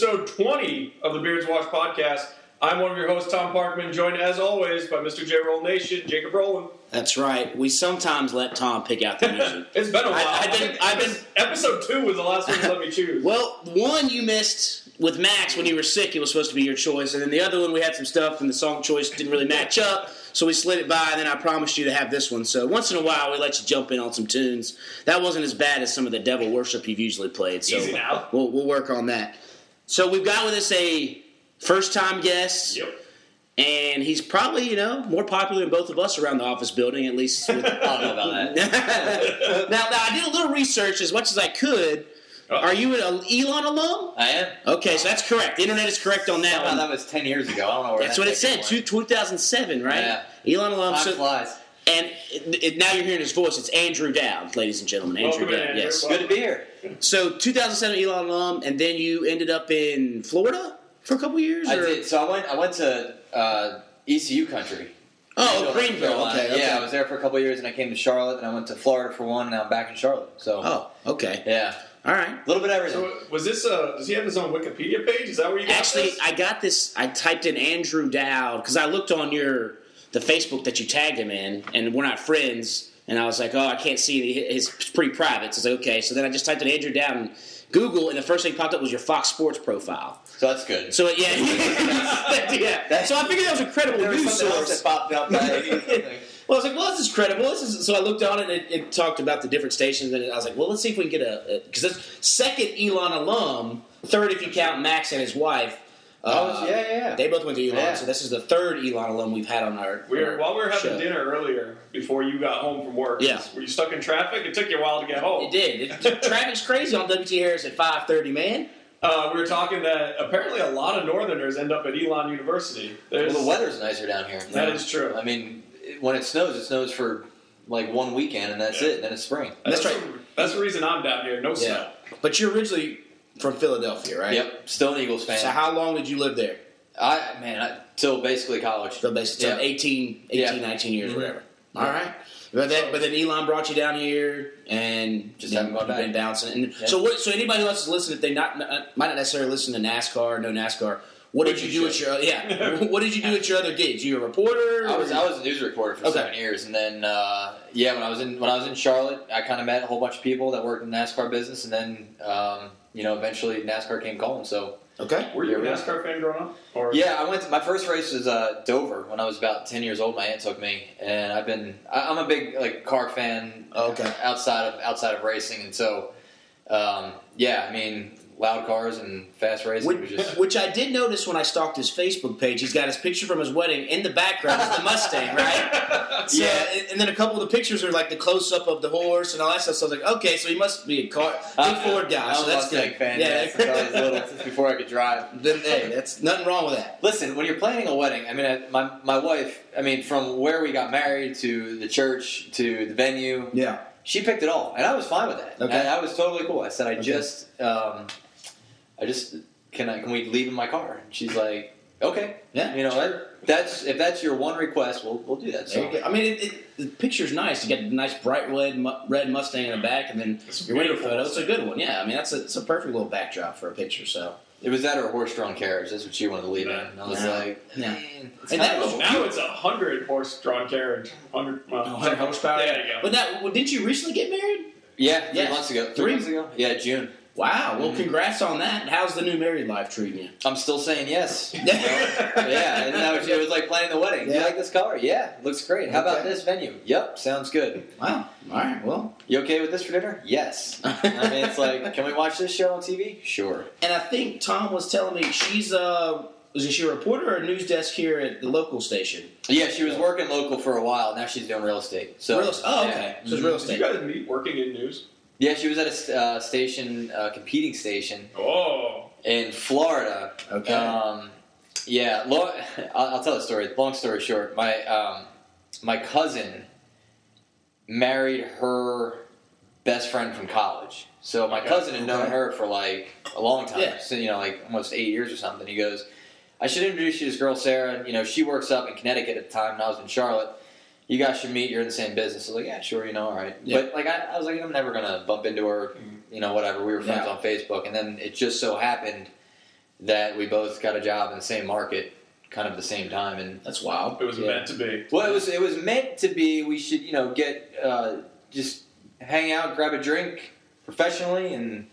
episode 20 of the Beards Watch podcast. I'm one of your hosts, Tom Parkman, joined as always by Mr. J Roll Nation, Jacob Rowland. That's right. We sometimes let Tom pick out the music. it's been a while. I- I've been- I've been- episode two was the last one you let me choose. well, one you missed with Max when you were sick. It was supposed to be your choice, and then the other one we had some stuff, and the song choice didn't really match up, so we slid it by. And then I promised you to have this one. So once in a while, we let you jump in on some tunes. That wasn't as bad as some of the devil worship you've usually played. So Easy now. We'll, we'll work on that. So we've got with us a first time guest. Yep. And he's probably, you know, more popular than both of us around the office building, at least with I don't know about that. now, now, I did a little research as much as I could. Uh-oh. Are you an Elon alum? I am. Okay, so that's correct. The internet is correct on that Somehow one. that was ten years ago. I don't know where That's that what it said. Two, 2007, right? Yeah. Elon alum. Time So, flies. and it, it- now you're hearing his voice. It's Andrew Doud, ladies and gentlemen. Andrew Welcome in, Doud. Andrew. Yes. Welcome. Good to be here. So 2007 Elon alum, and then you ended up in Florida for a couple years. I did. So I went. I went to uh, ECU country. Oh, North Greenville. Okay, okay. Yeah, I was there for a couple years, and I came to Charlotte, and I went to Florida for one, and now I'm back in Charlotte. So Oh, okay. yeah, All right. a little bit of everything. So was this? Uh, does he have his own Wikipedia page? Is that where you got Actually, this? I got this. I typed in Andrew Doud because I looked on your the Facebook that you tagged him in, and we're not friends. And I was like, oh, I can't see. His it's pretty private. So I was like, okay. So then I just typed in Andrew Doud in Google, and the first thing popped up was your Fox Sports profile. so that's good. So yeah, yeah. So I figured that was a credible there news source. that popped up. That I knew something. Well, I was like, well, this is credible. This is so I looked on it and it, it talked about the different stations, and I was like, well, let's see if we can get a because second Elon alum, third if you count Max and his wife. Oh, uh, yeah, yeah, yeah. They both went to Elon, Yeah. so this is the third Elon alum we've had on our. we were, our while we were having show. dinner earlier, before you got home from work, Yeah. were you stuck in traffic? It took you a while to get home. It did. It, traffic's crazy on WT Harris at five thirty, man. Uh, we were talking that apparently a lot of Northerners end up at Elon University. There's, Well, the weather's nicer down here. That is true. I mean, when it snows, it snows for like one weekend, and that's Yeah. it. Then it's spring. That's that's, right. The, that's the reason I'm down here. No snow. But you're originally from Philadelphia, right? Yep, still an Eagles fan. So how long did you live there? I man, I, till basically college. So basically, Yeah. 18, 18 Yeah. 19 years, Mhm. whatever. All right. But then, but then Elon brought you down here, and Just haven't gone you've been bouncing. And so, what? So anybody who else is listening, if they not uh, might not necessarily listen to NASCAR, no NASCAR. What did you you do at your yeah? what did you do at your other gigs? You a reporter? I was I was a news reporter for Okay. seven years, and then uh, yeah, when I was in when I was in Charlotte, I kind of met a whole bunch of people that worked in the NASCAR business, and then um, you know eventually NASCAR came calling. So okay. Were you a Yeah. NASCAR fan growing up? Or yeah, I went. To, my first race was uh, Dover when I was about ten years old. My aunt took me, and I've been I, I'm a big like car fan. Okay. outside of outside of racing, and so um, yeah, I mean loud cars and fast racing Which, just. which I did notice when I stalked his Facebook page. He's got his picture from his wedding in the background is the Mustang, right? So, Yeah. and- then a couple of the pictures are like the close up of the horse and all that stuff. So I was like, okay, so he must be a car big Uh, Ford guy. I so that's Mustang good. fan. yeah, Yeah, since I was little, before I could drive. then hey, that's nothing wrong with that. Listen, when you're planning a wedding, I mean, I, my my wife. I mean, from where we got married to the church to the venue, Yeah. she picked it all, and I was fine with that. Okay. And I was totally cool. I said, I Okay. just, um, I just can I can we leave in my car? And she's like, okay, Yeah. you know, that, that's if that's your one request, we'll we'll do that. So. I mean, it, it, the picture's nice. You got a nice bright red mu- red Mustang in the back, and then It's a your wedding beautiful photo. It's a good one. Yeah, I mean, that's a, it's a perfect little backdrop for a picture. So it was that or a horse-drawn carriage. That's what she wanted to leave in. And I was Yeah. like, Yeah. man, it's And kind that of was- a- Now it's a hundred horse drawn carriage. Hundred well, horsepower. There you go. But that well, didn't you recently get married? yeah, three Yes. months ago. Three, Three- months ago. Yeah, June. Wow. Well, Mhm. congrats on that. How's the new married life treating you? I'm still saying yes. Yeah. yeah, and that was, it was like planning the wedding. Do Yeah. you like this color? Yeah, looks great. How about this venue? Yep, sounds good. Wow. All right. Well, You okay with this for dinner? Yes. I mean, it's like, can we watch this show on TV? Sure. and I think Tom was telling me she's uh was she a reporter or a news desk here at the local station? Yeah, she was working local for a while. Now she's doing real estate. So real, oh, yeah. okay. So it's Mhm. real Did estate. you guys meet working in news? Yeah, she was at a uh, station, uh, competing station Oh, in Florida. Okay. Um, yeah, lo- I'll, I'll tell the story. Long story short, my um, my cousin married her best friend from college. So my Okay. cousin had known her for like a long time, Yeah. so, you know, like almost eight years or something. He goes, "I should introduce you to this girl, Sarah. You know, she works up in Connecticut at the time, and I was in Charlotte. You guys should meet. You're in the same business." I was like, "Yeah, sure. You know, all right." Yeah. But like, I, I was like, "I'm never gonna bump into her." You know, whatever. We were friends Yeah. on Facebook, and then it just so happened that we both got a job in the same market, kind of at the same time, and That's wild. It was Yeah. meant to be. well, it was it was meant to be. We should you know get uh, just hang out, grab a drink professionally, and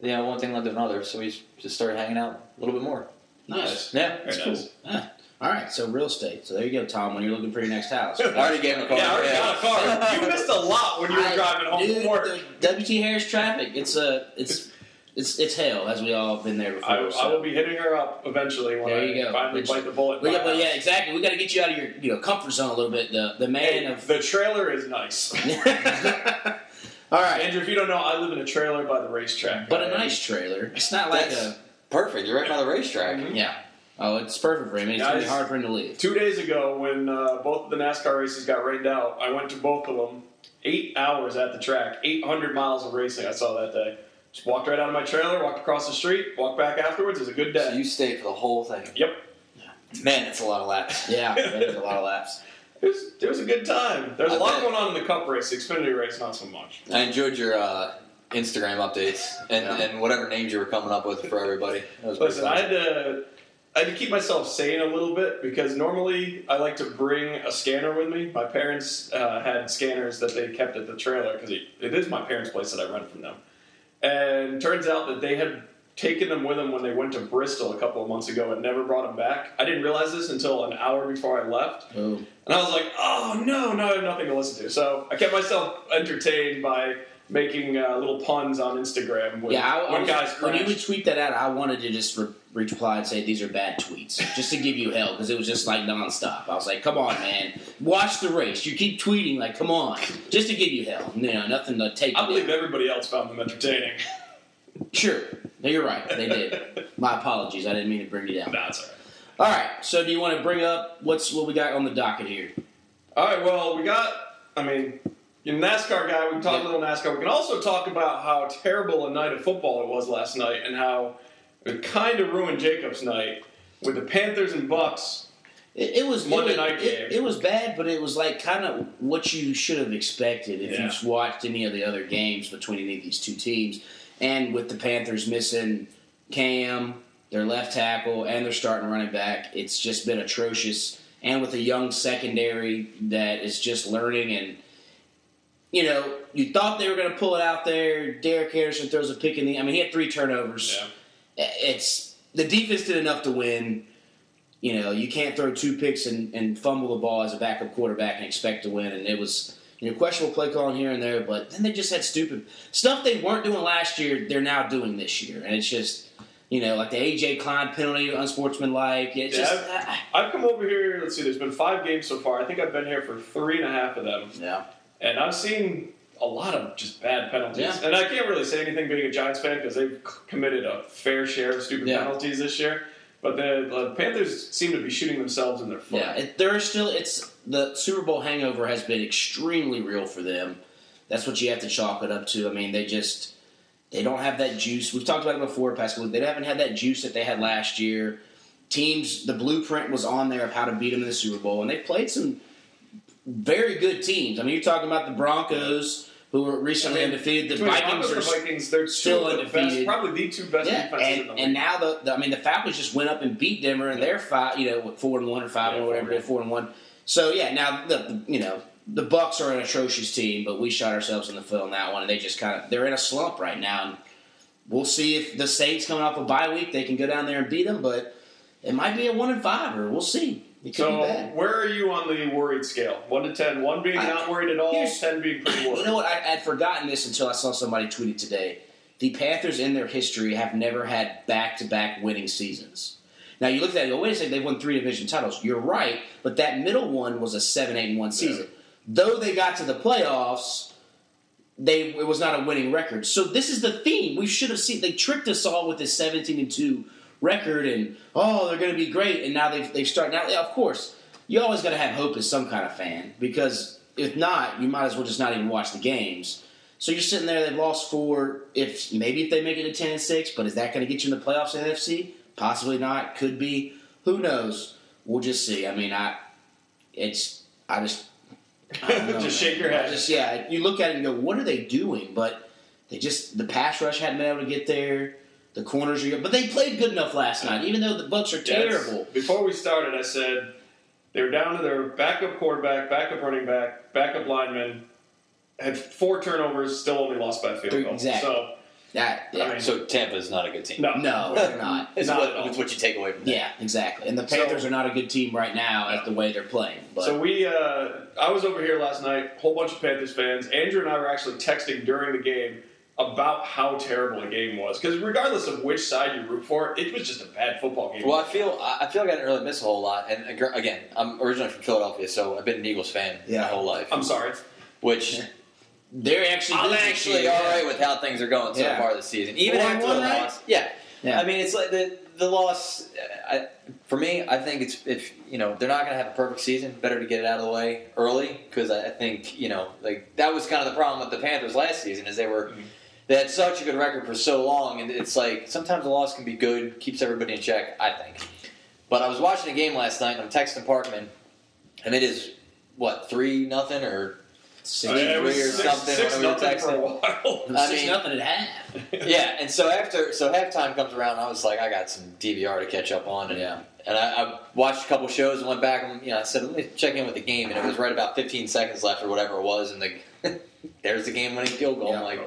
you know one thing led to another. So we just started hanging out a little bit more. Nice. Yeah, That's Very cool. nice. All right, so real estate. So there you go, Tom. When you're looking for your next house. I already gave him a call. Yeah, I already got a car. You missed a lot when you were I- driving home dude, from work. the WT Harris traffic. It's a it's it's it's hell, as we all have been there before. I, I so. will be hitting her up eventually when There I you go. finally Which- bite the bullet. We got, but yeah, exactly. We got to get you out of your you know comfort zone a little bit. The the man Hey, of. the trailer is nice. all right, Andrew, if you don't know, I live in a trailer by the racetrack. but a Uh, nice trailer. It's not like That's a perfect. You're right by the racetrack. Mhm. yeah. Oh, it's perfect for him. It's gonna be hard for him to leave. Two days ago, when uh, both of the NASCAR races got rained out, I went to both of them. Eight hours at the track, 800 miles of racing I saw that day. Just walked right out of my trailer, walked across the street, walked back afterwards. It was a good day. So you stayed for the whole thing. Yep. Man, it's a lot of laps. Yeah, there's a lot of laps. It was, it was a good time. There's a I lot bet. going on in the Cup race. The Xfinity race, not so much. I enjoyed your uh, Instagram updates and, Yeah. and whatever names you were coming up with for everybody. That was pretty Listen. I had to I had to keep myself sane a little bit because normally I like to bring a scanner with me. My parents uh, had scanners that they kept at the trailer because it, it is my parents' place that I rent from them. And turns out that they had taken them with them when they went to Bristol a couple of months ago and never brought them back. I didn't realize this until an hour before I left. Boom. And I was like, oh no, no, I have nothing to listen to. So I kept myself entertained by making uh, little puns on Instagram when, Yeah, I, I when was- guys when you would tweet that out, I wanted to just re- reply and say these are bad tweets, just to give you hell because it was just like nonstop. I was like, "Come on, man, watch the race. You keep tweeting like, come on, just to give you hell. You know, nothing to take. I believe down. everybody else found them entertaining. Sure, no, you're right. They did. My apologies. I didn't mean to bring you down. That's all right. All right. So, do you want to bring up what's what we got on the docket here? All right, well, we got, I mean, you're a NASCAR guy. We can talk Yeah. a little NASCAR. We can also talk about how terrible a night of football it was last night and how it kind of ruined Jacob's night with the Panthers and Bucs. It, it was Monday it, night game. It, was bad, but it was like kind of what you should have expected if Yeah. you've watched any of the other games between any of these two teams. And with the Panthers missing Cam, their left tackle, and their starting running back, it's just been atrocious. And with a young secondary that is just learning and. You know, you thought they were going to pull it out there. Derek Anderson throws a pick in the. I mean, he had three turnovers it's the defense did enough to win. You know, you can't throw two picks and, and fumble the ball as a backup quarterback and expect to win. And it was you know questionable play calling here and there, but then they just had stupid stuff they weren't doing last year. They're now doing this year, and it's just you know like the AJ Klein penalty, unsportsmanlike. It's Yeah, just I've, ah. I've come over here, let's see, there's been five games so far. I think I've been here for three and a half of them. yeah. And I've seen a lot of just bad penalties. Yeah. And I can't really say anything being a Giants fan because they've committed a fair share of stupid Yeah. penalties this year. But the, the Panthers seem to be shooting themselves in their foot. Yeah, it, there are still. It's the Super Bowl hangover has been extremely real for them. That's what you have to chalk it up to. I mean, they just they don't have that juice. We've talked about it before, Pascal. They haven't had that juice that they had last year. Teams, the blueprint was on there of how to beat them in the Super Bowl, and they played some very good teams. I mean, you're talking about the Broncos, who were recently I mean, undefeated. The Vikings are the Vikings, they're still of best, undefeated. probably the two best yeah, defenses in and, and now the, the I mean the Falcons just went up and beat Denver, and they're five, you know, what, four and one or five Yeah, or whatever, four. they're four and one. So yeah, now the, the you know the Bucs are an atrocious team, but we shot ourselves in the foot on that one, and they just kind of they're in a slump right now, and we'll see if the Saints coming off a bye week they can go down there and beat them, but it might be a one and five, or we'll see. So, where are you on the worried scale? One to ten. One being I- not worried at all, ten being pretty worried. You know what? I, I'd forgotten this until I saw somebody tweet it today. The Panthers, in their history, have never had back-to-back winning seasons. Now you look at that and go, wait a second, they've won three division titles. You're right, but that middle one was a seven, eight, and one season. Though they got to the playoffs, they it was not a winning record. So this is the theme. We should have seen. They tricked us all with this seventeen and two record, and oh, they're going to be great. And now they've they've started. Now, yeah, of course, you always got to have hope as some kind of fan because if not, you might as well just not even watch the games. So you're sitting there. They've lost four. If maybe if they make it to ten and six, but is that going to get you in the playoffs in the NFC? Possibly not. Could be. Who knows? We'll just see. I mean, I it's I just I know, Just man. shake your head. Just yeah, you look at it and go, what are they doing? But they just the pass rush hadn't been able to get there. The corners are good, but they played good enough last night, even though the Bucs are Yeah, it's- terrible. Before we started, I said they were down to their backup quarterback, backup running back, backup lineman, had four turnovers, still only lost by a field Three- goal. exactly. So, That, I yeah. mean, So Tampa's not a good team. no. no, they're not. It's Not what, it's what you take away from that. Yeah, exactly. And the So- Panthers are not a good team right now at the way they're playing. But So we, uh, I was over here last night, whole bunch of Panthers fans. Andrew and I were actually texting during the game about how terrible the game was. Because regardless of which side you root for, it was just a bad football game. Well, I feel I I feel like I didn't really miss a whole lot. And again, I'm originally from Philadelphia, so I've been an Eagles fan my whole life. I'm sorry. Which they're actually I'm actually year. all right with how things are going so Yeah. far this season, even Four after the right? loss. Yeah. Yeah. I mean, it's like the the loss. uh, I, for me, I think it's if you know they're not going to have a perfect season. Better to get it out of the way early because I, I think you know like that was kind of the problem with the Panthers last season is they were. Mhm. They had such a good record for so long, and it's like sometimes a loss can be good, keeps everybody in check. I think. But I was watching a game last night, and I'm texting Parkman, and it is what three nothing or Six, it was three or six, something six when we were nothing for a while. I six mean- nothing at half. yeah, and so after so halftime comes around, I was like, I got some DVR to catch up on, and Yeah. and I, I watched a couple shows and went back and you know I said let me check in with the game, and it was right about 15 seconds left or whatever it was, and the there's the game winning field goal. Yeah. I'm like,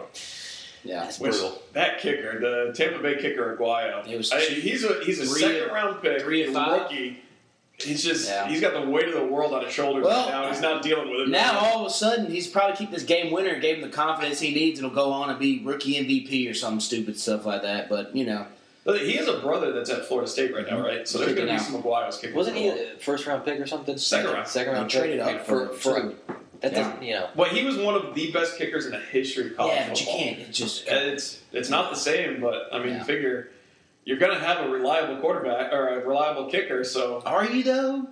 Yeah. that's Which, brutal. that kicker, the Tampa Bay kicker, Aguayo, It was I- he's a he's a three- second round pick, three and five? rookie. He's just Yeah. he's got the weight of the world on his shoulders Well, right now. He's not dealing with it. Now right all of a sudden he's probably keep this game winner, gave him the confidence he needs, and he'll go on and be rookie MVP or some stupid stuff like that. But you know, But he has a brother that's at Florida State right now, mm-hmm. right? So there's going to be out. some Aguayos kicking. Wasn't he a first round pick or something? Second round. Second round He pick. traded I up for, for for him, that Yeah. doesn't you know. Well, he was one of the best kickers in the history of college yeah, but you can't. It just It's it's not the same, but I mean, Yeah. figure you're going to have a reliable quarterback or a reliable kicker. So are you though?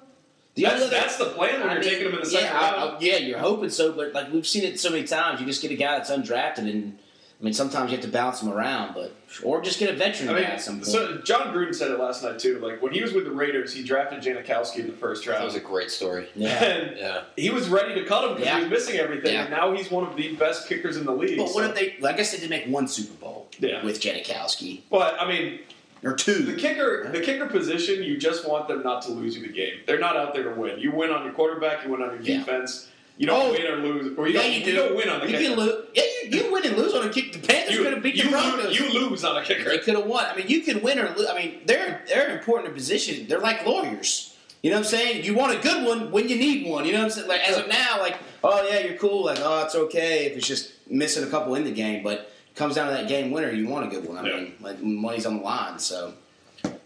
The that's, other- that's the plan when I you're mean, taking him in the yeah, second I- round. I- yeah, you're hoping so, but like we've seen it so many times, you just get a guy that's undrafted, and I mean sometimes you have to bounce them around, but or just get a veteran I guy mean, at some point. so Jon Gruden said it last night too. Like when he was with the Raiders, he drafted Janikowski in the first That was a great story. yeah. and Yeah. he was ready to cut him because Yeah. he was missing everything. Yeah. And now he's one of the best kickers in the league. But what so- if they? I guess they did make one Super Bowl Yeah. with Janikowski But I mean, or two. the kicker, the kicker position, you just want them not to lose you the game. They're not out there to win. You win on your quarterback. You win on your Yeah. defense. You don't Oh. win or lose, or you Yeah, don't. you do. don't win on the You kicker. can lose. Yeah, you, you win and lose on a kick. The Panthers could have beat you the Broncos. you lose on a kicker. They could have won. I mean, you can win or lose. I mean, they're they're important in position. They're like lawyers. You know what I'm saying? You want a good one when you need one. You know what I'm saying? Like as of now, like oh yeah, you're cool. Like oh, it's okay if it's just missing a couple in the game, but it comes down to that game winner. You want a good one. I Yeah. mean, like money's on the line. So,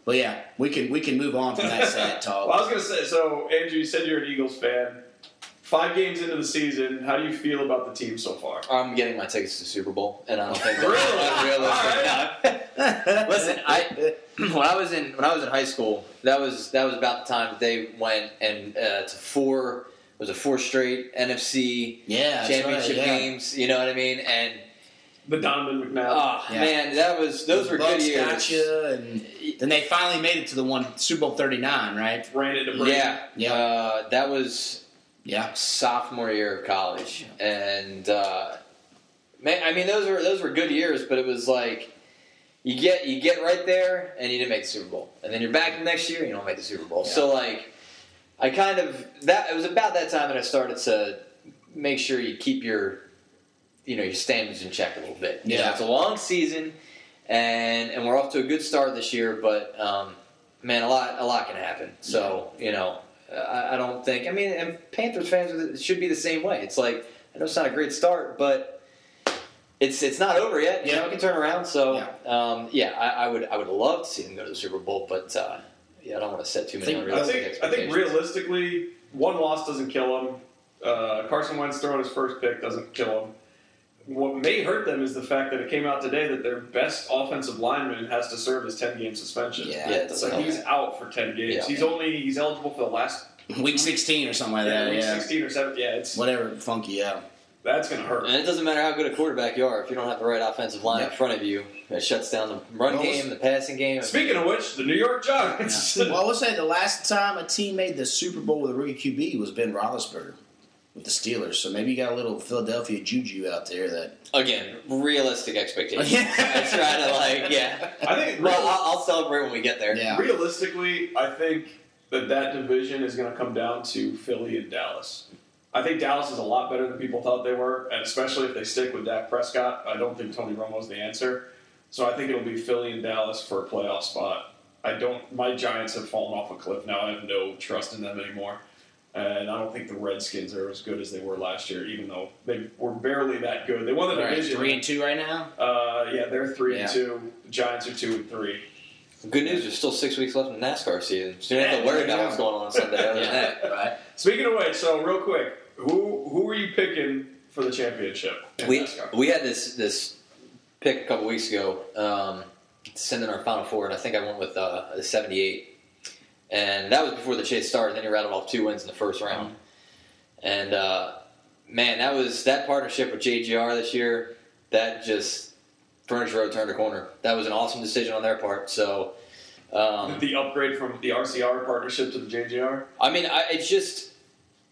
but yeah, we can we can move on from that sad talk. Well, I was going to say, so Andrew, you said you're an Eagles fan. Five games into the season, how do you feel about the team so far? I'm getting my tickets to Super Bowl, and I don't think they're Really? unrealistic. No. Listen, I when I was in when I was in high school, that was that was about the time that they went and uh, to four was a four straight NFC yeah championship right, yeah. games. You know what I mean? And The Donovan McNabb. oh Yeah. man, that was those The were Bucs good years. got you, and then they finally made it to the one Super Bowl 39, right? ran into Brady. Yeah, Yeah. Uh, that was Yeah. sophomore year of college, and uh, man, I mean those were those were good years, but it was like you get you get right there and you didn't make the Super Bowl, and then you're back the next year and you don't make the Super Bowl. So like, I kind of that it was about that time that I started to make sure you keep your you know your standards in check a little bit. You know, Yeah. it's a long season, and and we're off to a good start this year, but um, man, a lot a lot can happen. So you know. I, I don't think. I mean, and Panthers fans should be the same way. It's like I know it's not a great start, but it's it's not over yet. You Yeah. know, it can turn around. So Yeah. yeah, um, yeah I, I would I would love to see them go to the Super Bowl, but uh, yeah, I don't want to set too many I think- I unrealistic think I think realistically, one loss doesn't kill them. Uh, Carson Wentz throwing his first pick doesn't kill him. What may hurt them is the fact that it came out today that their best offensive lineman has to serve his ten game suspension. Yeah. Yeah, it doesn't So help. he's out for ten games. Yeah. He's only he's eligible for the last Week 16 or something like yeah, that. week Yeah. sixteen or seven. Yeah, it's Whatever, funky, yeah. that's gonna hurt. And it doesn't matter how good a quarterback you are if you don't have the right offensive line Yeah. in front of you. It shuts down the run Well, game, the passing game. Speaking of which, the New York Giants. well, I will say the last time a team made the Super Bowl with a rookie QB was Ben Roethlisberger. With the Steelers. So maybe you got a little Philadelphia juju out there that. Again, realistic expectations. Yeah. I try to like, yeah. I think Well, I'll, I'll celebrate when we get there. Yeah. realistically, I think that that division is going to come down to Philly and Dallas. I think Dallas is a lot better than people thought they were, and especially if they stick with Dak Prescott. I don't think Tony Romo's the answer. So I think it'll be Philly and Dallas for a playoff spot. I don't. My Giants have fallen off a cliff now. I have no trust in them anymore, and I don't think the Redskins are as good as they were last year. Even though they were barely that good, they won the They're division. three and two right now. uh, yeah, they're three Yeah. and two. The Giants are two and three. Good news, there's still six weeks left in the NASCAR season. So you don't have to worry about what's going on on Sunday. Other than that. right. Speaking of which, so real quick, who who are you picking for the championship in we NASCAR? we had this this pick a couple weeks ago um, to send in our final four, and I think I went with uh, the '78, and that was before the chase started. Then he rattled off two wins in the first round, and uh, man, that was that partnership with JGR this year. That just Furniture Row turned a corner. That was an awesome decision on their part. So. Um, the upgrade from the RCR partnership to the JGR. I mean, I, it's just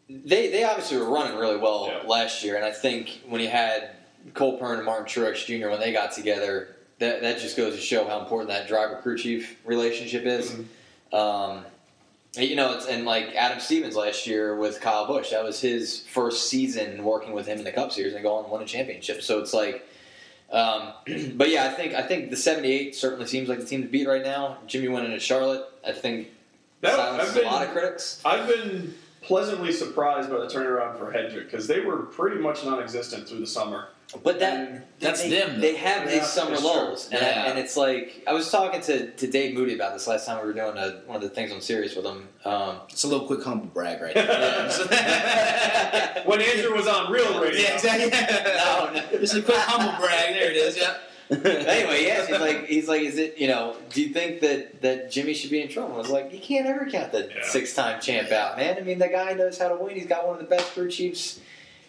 they they obviously were running really well Yeah. last year, and I think when you had Cole Pearn and Martin Truex Jr. when they got together, that that just goes to show how important that driver crew chief relationship is. Mm-hmm. Um, you know, it's, and like Adam Stevens last year with Kyle Busch, that was his first season working with him in the Cup Series and going and won a championship. So it's like. Um, but yeah, I think I think the '78 certainly seems like the team to beat right now. Jimmy went into Charlotte, I think That, I've been a lot of critics. I've been pleasantly surprised by the turnaround for Hendrick because they were pretty much non-existent through the summer. But that And That's they, them, though. They have Yeah, these summer lulls, and, I- Yeah. and it's like I was talking to, to Dave Moody about this last time we were doing a, one of the things on Sirius with him. Um, It's a little quick humble brag right there. when Andrew was on real radio, yeah, exactly. no, no. Just a quick humble brag. There it is. Yeah. anyway, yes, he's like, he's like, is it, you know, do you think that, that Jimmy should be in trouble? I was like, you can't ever count the Yeah. six time champ out, man. I mean, the guy knows how to win. He's got one of the best crew chiefs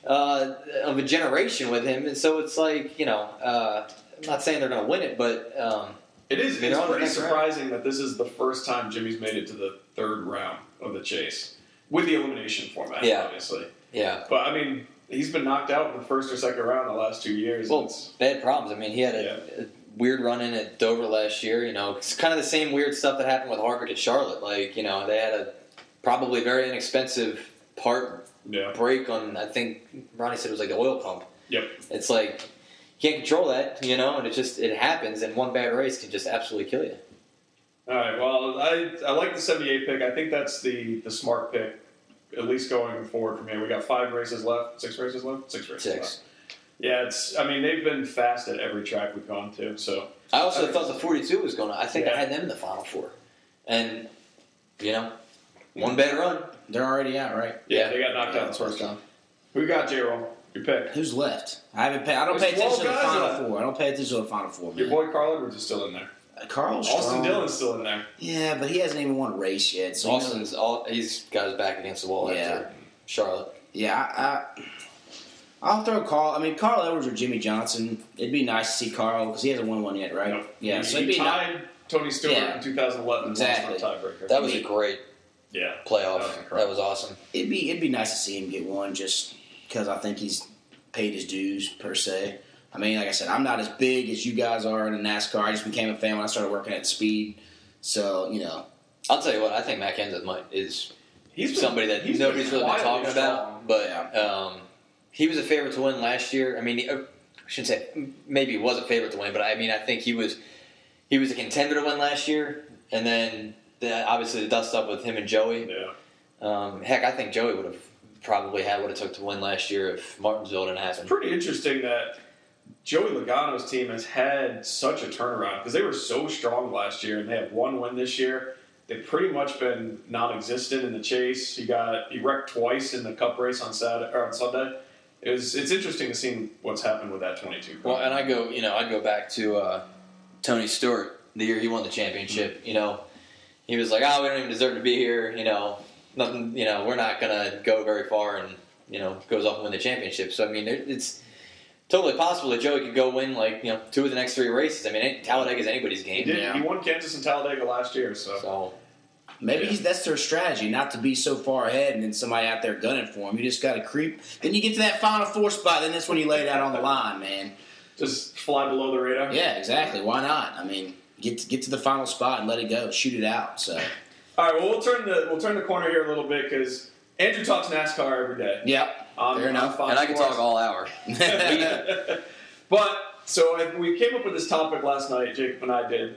uh, of a generation with him, and so it's like, you know, uh, I'm not saying they're going to win it, but um, it is. It's they're on the pretty next round. surprising that this is the first time Jimmy's made it to the third round of the chase with the elimination format. Yeah. obviously. yeah. But I mean, he's been knocked out in the first or second round the last two years. Well, bad problems. I mean, he had a, a weird run in at Dover last year. You know, it's kind of the same weird stuff that happened with Harvick at Charlotte. Like, you know, they had a probably very inexpensive part yeah. break on. I think Ronnie said it was like the oil pump. Yep. It's like you can't control that, you know, and it just it happens, and one bad race can just absolutely kill you. All right. Well, I I like the 78 pick. I think that's the the smart pick, at least going forward from here. We got five races left, six races left, six races left. Yeah, it's. I mean, they've been fast at every track we've gone to. So I also Okay. thought the 42 was going to. I think I had them in the final four, and you know, one bad run. They're already out, right? yeah, Yeah. they got knocked out in the first round. Who got J roll? Your pick. Who's left? I haven't. Pay, I don't There's pay attention to the guys final left. four. I don't pay attention to the final four. Your boy Carl Edwards is still in there. Uh, Carl Austin Strong. Dillon's still in there. Yeah, but he hasn't even won a race yet. So Austin's all he's got his back against the wall Yeah. after Charlotte. Yeah, I, I, I'll throw Carl. I mean, Carl Edwards or Jimmie Johnson. It'd be nice to see Carl because he hasn't won one yet, right? Yep. Yeah, he, so he it'd be ni- tied Tony Stewart Yeah. in 2011. Exactly. Lost on a tiebreaker. That was a great yeah. playoff. That was That was awesome. it'd be it'd be nice to see him get one just because I think he's paid his dues per se. I mean, like I said, I'm not as big as you guys are in NASCAR. I just became a fan when I started working at Speed. So you know, I'll tell you what. I think Matt Kenseth might is He's been- somebody that he's nobody's been really been talking strong. about. But um, he was a favorite to win last year. I mean, he, uh, I shouldn't say maybe he was a favorite to win, but I mean, I think he was he was a contender to win last year, and then the, obviously the dust up with him and Joey. Yeah. Um, heck, I think Joey would have probably had what it took to win last year if Martinsville didn't happen. It's pretty interesting that Joey Logano's team has had such a turnaround because they were so strong last year and they have one win this year. They've pretty much been non-existent in the chase. He got he wrecked twice in the Cup race on Saturday or on Sunday. It was it's interesting to see what's happened with that 22. Well, and I go, you know, I go back to uh, Tony Stewart the year he won the championship. You know, he was like, "Oh, we don't even deserve to be here." You know, nothing. You know, we're not gonna go very far, and you know, goes off and win the championship. So I mean, it, it's totally possible that Joey could go win like you know two of the next three races. I mean, it- Talladega is anybody's he game. did. Yeah. He won Kansas and Talladega last year, so So Maybe Yeah. he's, that's their strategy, not to be so far ahead and then somebody out there gunning for him. You just got to creep. Then you get to that final four spot, then that's when you lay it out on the line, man. Just fly below the radar. Yeah, exactly. Why not? I mean, get to, get to the final spot and let it go, shoot it out. So, All right. Well, we'll turn the we'll turn the corner here a little bit because Andrew talks NASCAR every day. yep, on- fair enough. And I can talk all hour. but so I- we came up with this topic last night, Jacob and I did.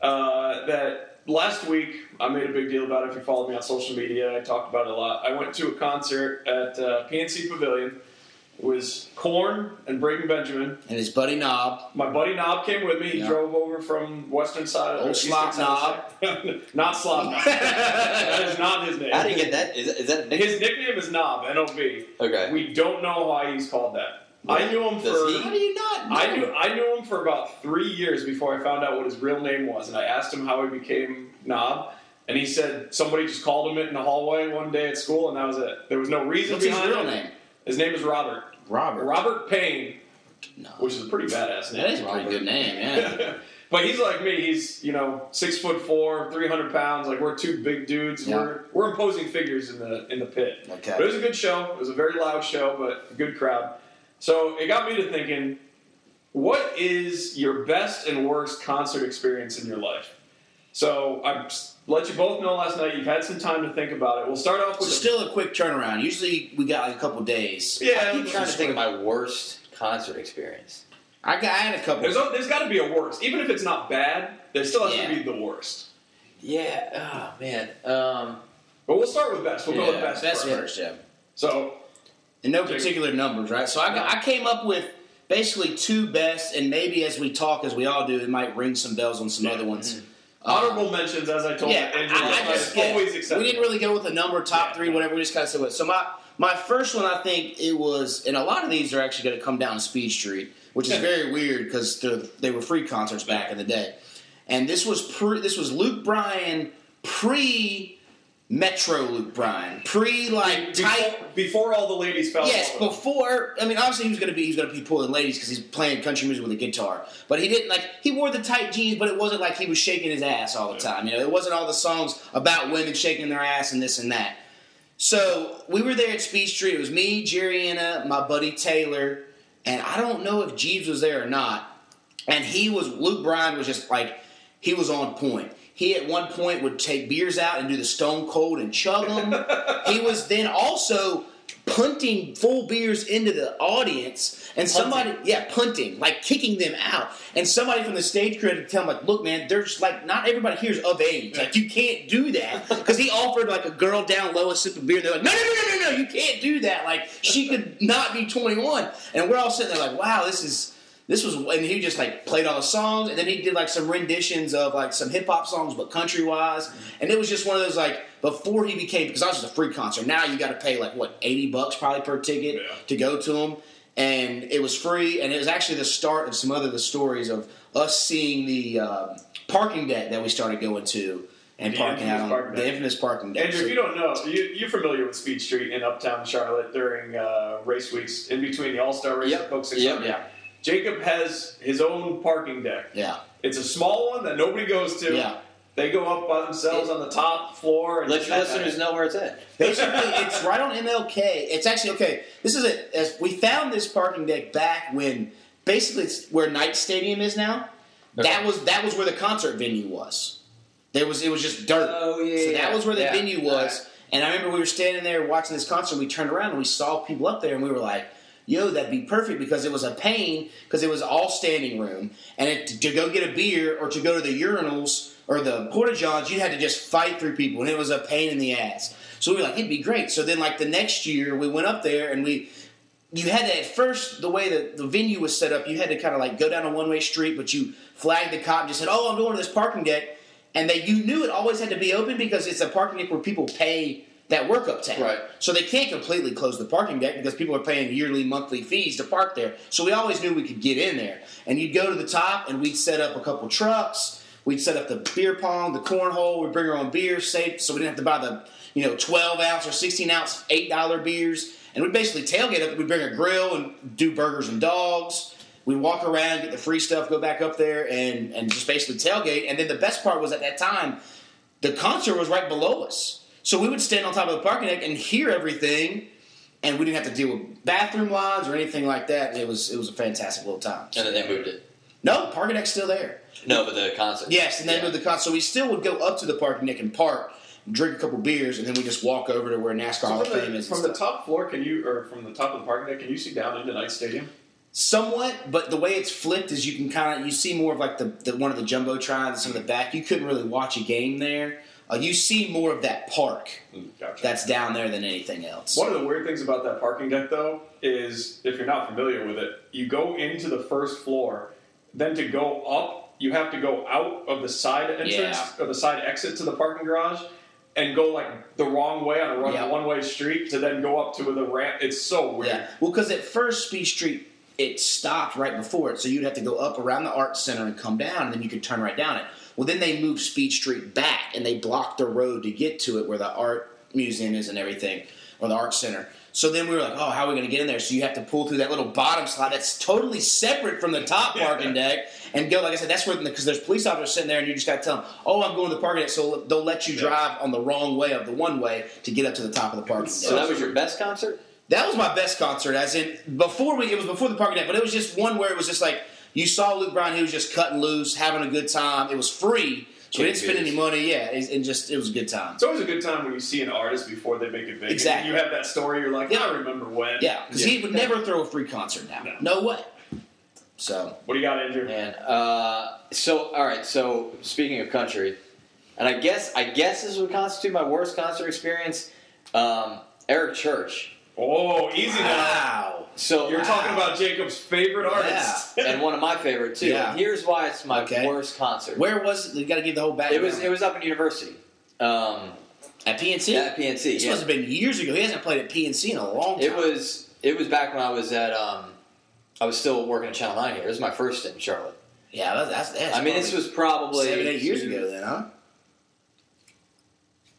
Uh, that last week I made a big deal about it. If you follow me on social media, I talked about it a lot. I went to a concert at uh, PNC Pavilion. Was Korn and Breaking Benjamin. And his buddy Knob, My buddy Knob came with me. He Yeah. drove over from western side of Old Slop side of the state. not Slop Knob. that is not his name. How do you get that? Is, is that nickname? His nickname is Knob, N-O-B. Okay. We don't know why he's called that. I knew him Does for. he? how do you not? Know? I knew I knew him for about three years before I found out what his real name was, and I asked him how he became Knob, and he said somebody just called him it in the hallway one day at school, and that was it. There was no reason What's his real it. name? His name is Robert. Robert. Robert Payne, No. which is a pretty badass name. That is a pretty good name, yeah. but he's like me. He's you know six foot four, three hundred pounds. Like we're two big dudes. Yeah. We're we're imposing figures in the in the pit. Okay. But it was a good show. It was a very loud show, but a good crowd. So it got me to thinking, what is your best and worst concert experience in your life? So I let you both know last night. You've had some time to think about it. We'll start off with So the- still a quick turnaround. Usually we got like a couple days. yeah. I'm trying to just- think of my worst concert experience. I got I had a couple. There's, a- there's got to be a worst, even if it's not bad. There still has Yeah. to be the worst. Yeah. Oh man. Um. But we'll start with best. We'll go with best. Best first. yeah. So In no particular numbers, right? So I, I came up with basically two best, and maybe as we talk, as we all do, it might ring some bells on some Yeah. other ones. Mm-hmm. Honorable mentions, as I told yeah, Andrew, I, I just always acceptable. We didn't really go with a number, top Yeah. three, whatever. We just kind of said what. So my my first one, I think it was, and a lot of these are actually going to come down Speed Street, which is very weird because they were free concerts back in the day. And this was pre, this was Luke Bryan pre Metro Luke Bryan, pre like before, tight before all the ladies fell. Yes, in love him. before. I mean, obviously he was going to be he was going to be pulling ladies because he's playing country music with a guitar. But he didn't like he wore the tight jeans, but it wasn't like he was shaking his ass all the time. You know, it wasn't all the songs about women shaking their ass and this and that. So we were there at Speed Street. It was me, Jerry Anna, my buddy Taylor, and I don't know if Jeeves was there or not. And he was Luke Bryan was just like he was on point. He at one point would take beers out and do the Stone Cold and chug them. he was then also punting full beers into the audience, and somebody, yeah, punting, like kicking them out. And somebody from the stage crew had to tell him, like, look, man, there's like not everybody here's of age. Like, you can't do that because he offered like a girl down low a sip of beer. They're like, no, no, no, no, no, no, you can't do that. Like, she could not be 21. And we're all sitting there like, wow, this is this was and he just like played all the songs and then he did like some renditions of like some hip hop songs but country wise and it was just one of those like before he became because I was just a free concert now you got to pay like what eighty bucks probably per ticket Yeah. to go to him and it was free and it was actually the start of some other the stories of us seeing the um, parking deck that we started going to and The parking out on parking the infamous parking deck. Andrew, So- if you don't know, you, you're familiar with Speed Street in Uptown Charlotte during uh, race weeks, in between the All Star race Yep. and Coke Yep. 600. yeah, Jacob has his own parking deck. yeah, It's a small one that nobody goes to. yeah. They go up by themselves on the top floor. And Let your listeners know where it's at. Basically, it's right on MLK. It's actually okay. This is it. As we found this parking deck back when basically it's where Knight Stadium is now. That was that was where the concert venue was. There was it was just dirt. Oh, yeah, So that was where the Yeah. venue was. And I remember we were standing there watching this concert. We turned around and we saw people up there, and we were like, "Yo, that'd be perfect," because it was a pain because it was all standing room, and it, to go get a beer or to go to the urinals or the porta johns, you had to just fight through people, and it was a pain in the ass. So we were like, "It'd be great." So then, like the next year, we went up there and we. You had to at first the way that the venue was set up. You had to kind of like go down a one way street, but you flagged the cop and just said, "Oh, I'm going to this parking deck." and they you knew it always had to be open because it's a parking deck where people pay that work uptown. Right. So they can't completely close the parking deck because people are paying yearly, monthly fees to park there. So we always knew we could get in there. And you'd go to the top and we'd set up a couple trucks. We'd set up the beer pong, the cornhole. We'd bring our own beer, safe, so we didn't have to buy the you know 12 ounce or 16 ounce eight dollar beers. And we'd basically tailgate up. We'd bring a grill and do burgers and dogs. We'd walk around, get the free stuff, go back up there, and and just basically tailgate. And then the best part was at that time, the concert was right below us. So we would stand on top of the parking deck and hear everything, and we didn't have to deal with bathroom lines or anything like that. It was it was a fantastic little time. And then they moved it. No, parking deck's still there. No, but the concert. Yes, and then Yeah. with the concert, so we still would go up to the parking deck and park, drink a couple beers, and then we just walk over to where NASCAR So Hall of Fame is. and from the top floor, can you, or from the top of the parking deck, can you see down into Knight Stadium? Somewhat, but the way it's flipped is you can kind of you see more of like the, the one of the jumbotrons, some of the back. You couldn't really watch a game there. Uh, you see more of that park Gotcha. that's down there than anything else. One of the weird things about that parking deck, though, is if you're not familiar with it, you go into the first floor, then to go up, you have to go out of the side entrance Yeah. or the side exit to the parking garage, and go like the wrong way on a Yeah. one way street to then go up to the ramp. It's so weird. Yeah, well, because at first Speed Street it stopped right before it, so you'd have to go up around the Art Center and come down, and then you could turn right down it. Well, then they moved Speed Street back, and they blocked the road to get to it where the art museum is and everything, or the art center. So then we were like, oh, how are we going to get in there? So you have to pull through that little bottom slide that's totally separate from the top parking deck and go. Like I said, that's where because there's police officers sitting there, and you just got to tell them, oh, I'm going to the parking deck, so they'll let you drive on the wrong way of the one way to get up to the top of the parking deck. So that was your best concert? That was my best concert, as in before we. It was before the parking deck, but it was just one where it was just like you saw Luke Bryan. He was just cutting loose, having a good time. It was free, so we didn't spend any money. Yeah, and and just it was a good time. It's always a good time when you see an artist before they make it big. Exactly. You have that story. You're like, Yeah. I remember when. Yeah, because he would never throw a free concert now. No. No way. So What do you got, Andrew? Man, uh, so all right. So speaking of country, and I guess I guess this would constitute my worst concert experience. Um, Eric Church. Oh, easy now. wow. So You're Wow. talking about Jacob's favorite artist. and one of my favorite too. Yeah. And here's why it's my Okay. worst concert. Where was it? You got to give the whole back. It was it was up in University. Um, at PNC. yeah, at PNC. This yeah. must have been years ago. He hasn't played at PNC in a long time. It was it was back when I was at um, I was still working at Channel Nine here. It was my first stint in Charlotte. Yeah, that's, that's, that's I mean, this was probably seven, eight years ago. Then, huh?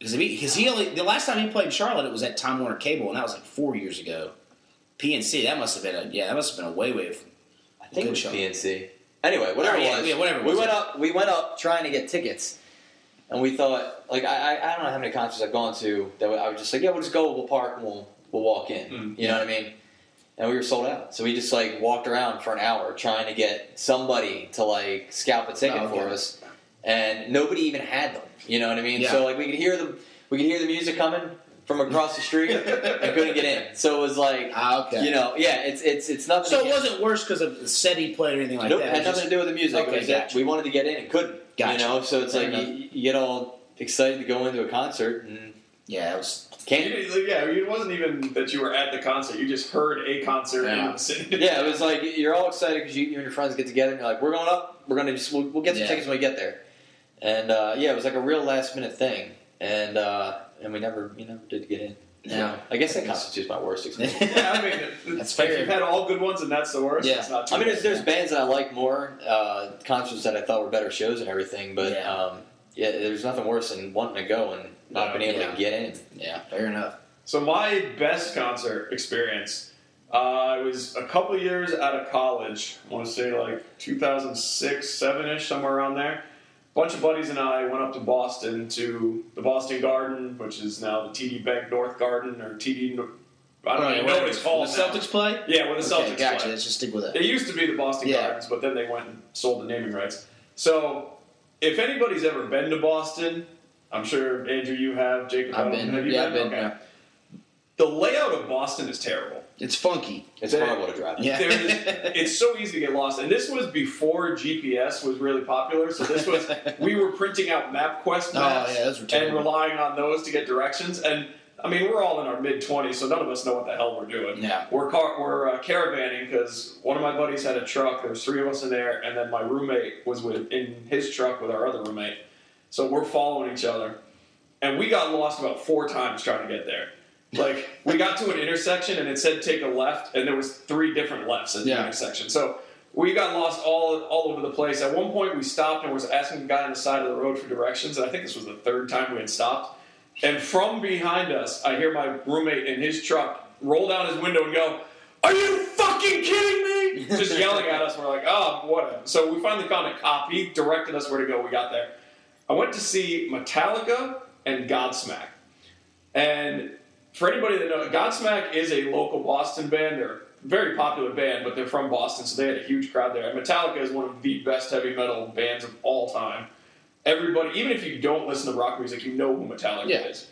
Because he, 'cause he only the last time he played in Charlotte, it was at Time Warner Cable, and that was like four years ago. PNC, that must have been a yeah, that must have been a way way. I think it was show. PNC. Anyway, whatever Oh, yeah, it was. yeah, whatever it We was. went up. We went up trying to get tickets, and we thought like I, I I don't know how many concerts I've gone to that I was just like yeah we'll just go we'll park and we'll we'll walk in. Mm. You know what I mean? And we were sold out, so we just like walked around for an hour trying to get somebody to like scalp a ticket Oh, okay. for us, and nobody even had them. You know what I mean? Yeah. So like we could hear them, we could hear the music coming from across the street, and couldn't get in. So it was like. Ah, okay. You know, yeah, it's it's it's nothing. so it against- wasn't worse because of the set he played or anything like nope, that. it had It was nothing to do with the music. Okay, it was that gotcha. we wanted to get in and couldn't. Gotcha. You know, so it's Fair like you, you get all excited to go into a concert and yeah, it was. can't. You- yeah, it wasn't even that you were at the concert. You just heard a concert Yeah. in. Yeah, it was like you're all excited because you, you and your friends get together and you're like, we're going up. We're gonna just we'll, we'll get some Yeah. tickets when we get there. And uh, yeah, it was like a real last minute thing, and uh, and we never you never did get in. Yeah. I guess that constitutes my worst experience. Yeah, I mean, it- That's if fair. you've had all good ones and that's the worst, Yeah. it's not too I mean, bad. there's, there's bands that I like more, uh, concerts that I thought were better shows and everything, but Yeah. um, yeah, there's nothing worse than wanting to go and not Yeah. being able Yeah. to get in. yeah, fair enough. So my best concert experience, uh, it was a couple years out of college. I want to say like 2006, seven ish, somewhere around there. A bunch of buddies and I went up to Boston to the Boston Garden, which is now the TD Bank North Garden or TD. I don't even know what it's called. The now. Celtics play. Yeah, where the Celtics okay, gotcha. play. Let's just stick with it. It used to be the Boston Yeah. Gardens, but then they went and sold the naming rights. So, if anybody's ever been to Boston, I'm sure Andrew, you have. Jacob, I've been. Have you Yeah, I've been? been. Okay. The layout of Boston is terrible. It's funky. It's They- horrible to drive. Yeah. There's, it's so easy to get lost, and this was before GPS was really popular. So this was we were printing out MapQuest Oh maps yeah, and relying on those to get directions. And I mean, we're all in our mid twenties, so none of us know what the hell we're doing. Yeah. We're car- we're uh, caravanning because one of my buddies had a truck. There was three of us in there, and then my roommate was with in his truck with our other roommate. So we're following each other, and we got lost about four times trying to get there. Like we got to an intersection, and it said take a left, and there was three different lefts at the Yeah. intersection. So we got lost all all over the place. At one point, we stopped and was asking the guy on the side of the road for directions. And I think this was the third time we had stopped. And from behind us, I hear my roommate in his truck roll down his window and go, "Are you fucking kidding me?" Just yelling at us. We're like, "Oh, whatever." So we finally found a cop. He directed us where to go. We got there. I went to see Metallica and Godsmack. And for anybody that knows, Godsmack is a local Boston band. They're a very popular band, but they're from Boston, so they had a huge crowd there. And Metallica is one of the best heavy metal bands of all time. Everybody, even if you don't listen to rock music, you know who Metallica Yeah. is.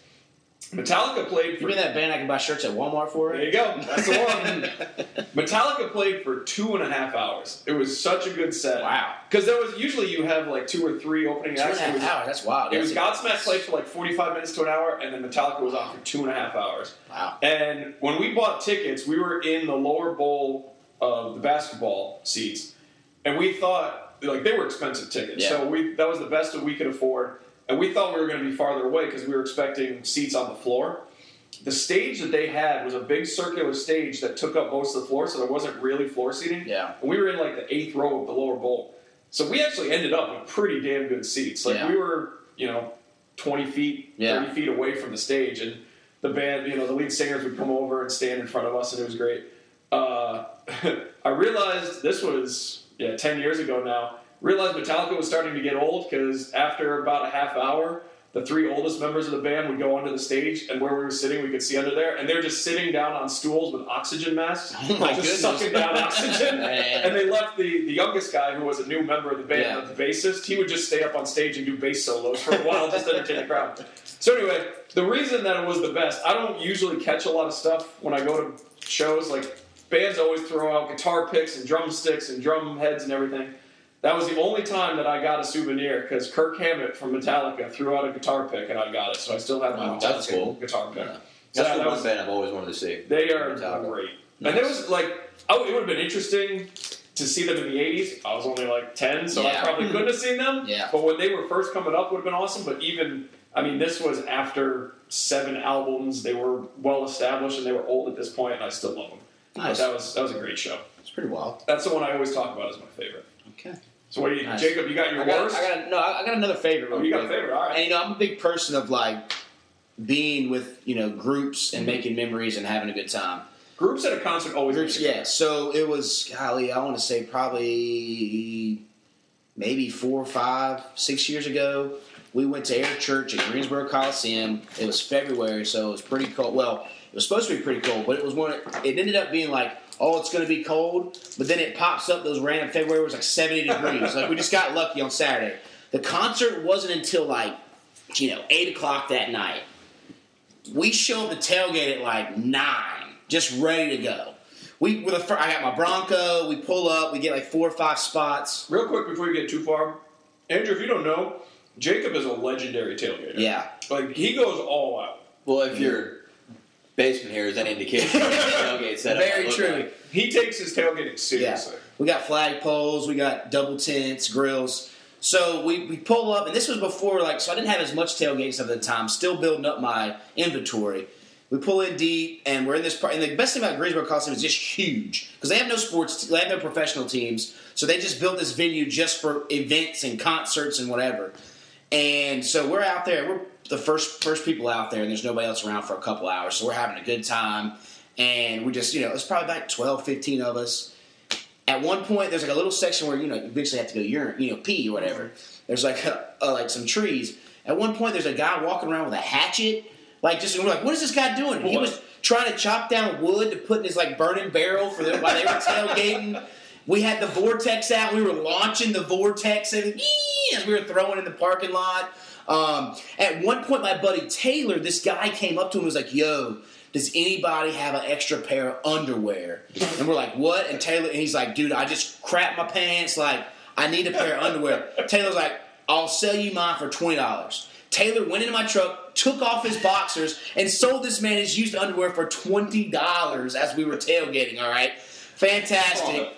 Metallica played You for mean that band I can buy shirts at Walmart for? there you go. That's the one. Metallica played for two and a half hours. It was such a good set. Wow. Because there was usually you have like two or three opening Two acts. a It half was, hours. That's wild. it was Godsmack played for like 45 minutes to an hour, and then Metallica was on for two and a half hours. Wow. And when we bought tickets, we were in the lower bowl of the basketball seats, and we thought like they were expensive tickets, Yeah. so we that was the best that we could afford, and we thought we were going to be farther away because we were expecting seats on the floor. The stage that they had was a big circular stage that took up most of the floor, so there wasn't really floor seating. Yeah. And we were in like the eighth row of the lower bowl. So we actually ended up with pretty damn good seats. Like Yeah. we were, you know, 20 feet, Yeah. 30 feet away from the stage. And the band, you know, the lead singers would come over and stand in front of us, and it was great. Uh, I realized this was, yeah, 10 years ago now. Realized Metallica was starting to get old because after about a half hour, the three oldest members of the band would go onto the stage, and where we were sitting, we could see under there, and they were just sitting down on stools with oxygen masks, Oh just goodness. sucking down oxygen. And they left the, the youngest guy, who was a new member of the band, Yeah. the bassist. He would just stay up on stage and do bass solos for a while, just to entertain the crowd. So anyway, the reason that it was the best, I don't usually catch a lot of stuff when I go to shows. Like bands always throw out guitar picks and drumsticks and drum heads and everything. That was the only time that I got a souvenir because Kirk Hammett from Metallica threw out a guitar pick and I got it. So I still have my Oh, that's cool. guitar pick. Yeah. So That's that the one was- band I've always wanted to see. they are Metallica. great. And there was like, oh, it would have been interesting to see them in the '80s. I was only like 10, so I probably couldn't have seen them. Yeah. But when they were first coming up, would have been awesome. But even, I mean, this was after seven albums. They were well established and they were old at this point, and I still love them. But Nice. that was that was a great show. It's pretty wild. That's the one I always talk about as my favorite. Okay. So what do you, Nice. Jacob? You got your I got, worst? I got no. I got another favorite. oh, you got a favorite? All right. And you know, I'm a big person of like being with you know groups and mm-hmm. making memories and having a good time. Groups at a concert always. Groups, yeah. So it was, golly, I want to say probably maybe four, five, six years ago. We went to Eric Church at Greensboro Coliseum. It was February, so it was pretty cold. Well, it was supposed to be pretty cold, but it was one. It ended up being like, oh, it's going to be cold, but then it pops up those random February was like seventy degrees. like we just got lucky on Saturday. The concert wasn't until like, you know, eight o'clock that night. We showed the tailgate at like nine, just ready to go. We with a fir- I got my Bronco. We pull up. We get like four or five spots. Real quick before you get too far, Andrew, if you don't know, Jacob is a legendary tailgater. Yeah, Like he goes all out. Well, if your basement here is any indication, of tailgate setup very true. like. He takes his tailgating seriously. We got flag poles. We got double tents, grills. So we, we pull up, and this was before like so I didn't have as much tailgate stuff at the time. Still building up my inventory. We pull in deep, and we're in this part. And the best thing about Greensboro Coliseum is just huge because they have no sports, they have no professional teams, so they just built this venue just for events and concerts and whatever. And so we're out there. We're the first first people out there, and there's nobody else around for a couple hours. So we're having a good time, and we just you know it's probably about 12, 15 of us. At one point, there's like a little section where you know you eventually have to go urine, you know, pee or whatever. There's like a, uh, like some trees. At one point, there's a guy walking around with a hatchet, like just we're like, what is this guy doing? He was trying to chop down wood to put in his like burning barrel for them while they were tailgating. We had the vortex out. We were launching the vortex and as we were throwing in the parking lot. Um, at one point, my buddy Taylor, this guy came up to him and was like, "Yo, does anybody have an extra pair of underwear?" And we're like, "What?" And Taylor, and he's like, "Dude, I just crapped my pants. Like, I need a pair of underwear." Taylor's like, "I'll sell you mine for twenty dollars." Taylor went into my truck, took off his boxers, and sold this man his used underwear for twenty dollars as we were tailgating. All right, fantastic.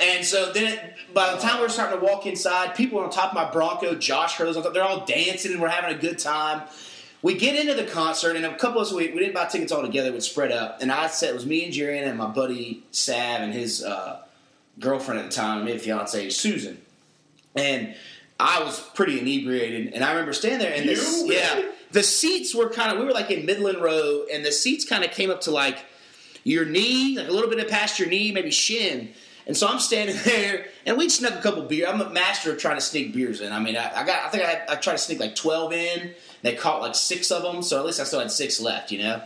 And so then, it, by the time we're starting to walk inside, people were on top of my Bronco. Josh Hurley's on top. They're all dancing and we're having a good time. We get into the concert, and a couple of us, we, we didn't buy tickets all together. We'd spread up. And I said, it was me and Jerry and my buddy Sav and his uh, girlfriend at the time, maybe fiance, Susan. And I was pretty inebriated. And I remember standing there, and this, yeah, the seats were kind of, we were like in Midland Row, and the seats kind of came up to like your knee, like a little bit of past your knee, maybe shin. And so I'm standing there, and we snuck a couple beers. I'm a master of trying to sneak beers in. I mean, I, I got, I think I, had, I tried to sneak like 12 in. They caught like six of them, so at least I still had six left, you know.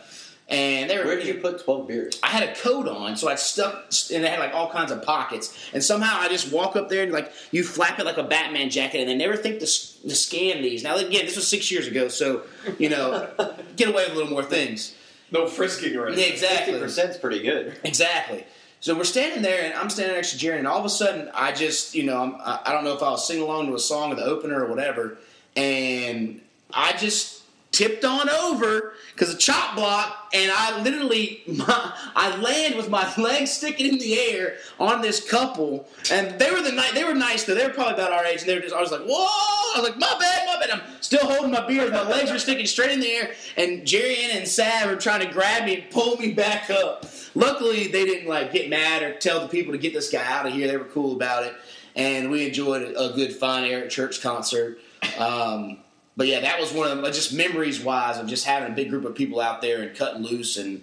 And they were. Where did you put twelve beers? I had a coat on, so I stuck, and it had like all kinds of pockets. And somehow I just walk up there and like you flap it like a Batman jacket, and they never think to, to scan these. Now again, this was six years ago, so you know, get away with a little more things. No frisking or Yeah, anything. exactly. Fifty percent is pretty good. Exactly. So we're standing there, and I'm standing next to Jerry, and all of a sudden, I just, you know, I'm, I I don't know if I was singing along to a song of the opener or whatever, and I just tipped on over because a chop block, and I literally, my, I land with my legs sticking in the air on this couple, and they were the ni- they were nice though. They were probably about our age, and they were just, I was like, whoa, I was like, my bad, my bad. I'm still holding my beer, my legs are sticking straight in the air, and Jerry Ann and Sav are trying to grab me and pull me back up. Luckily, they didn't like get mad or tell the people to get this guy out of here. They were cool about it, and we enjoyed a good fine Eric Church concert. Um, but yeah, that was one of them. Just memories wise of just having a big group of people out there and cutting loose, and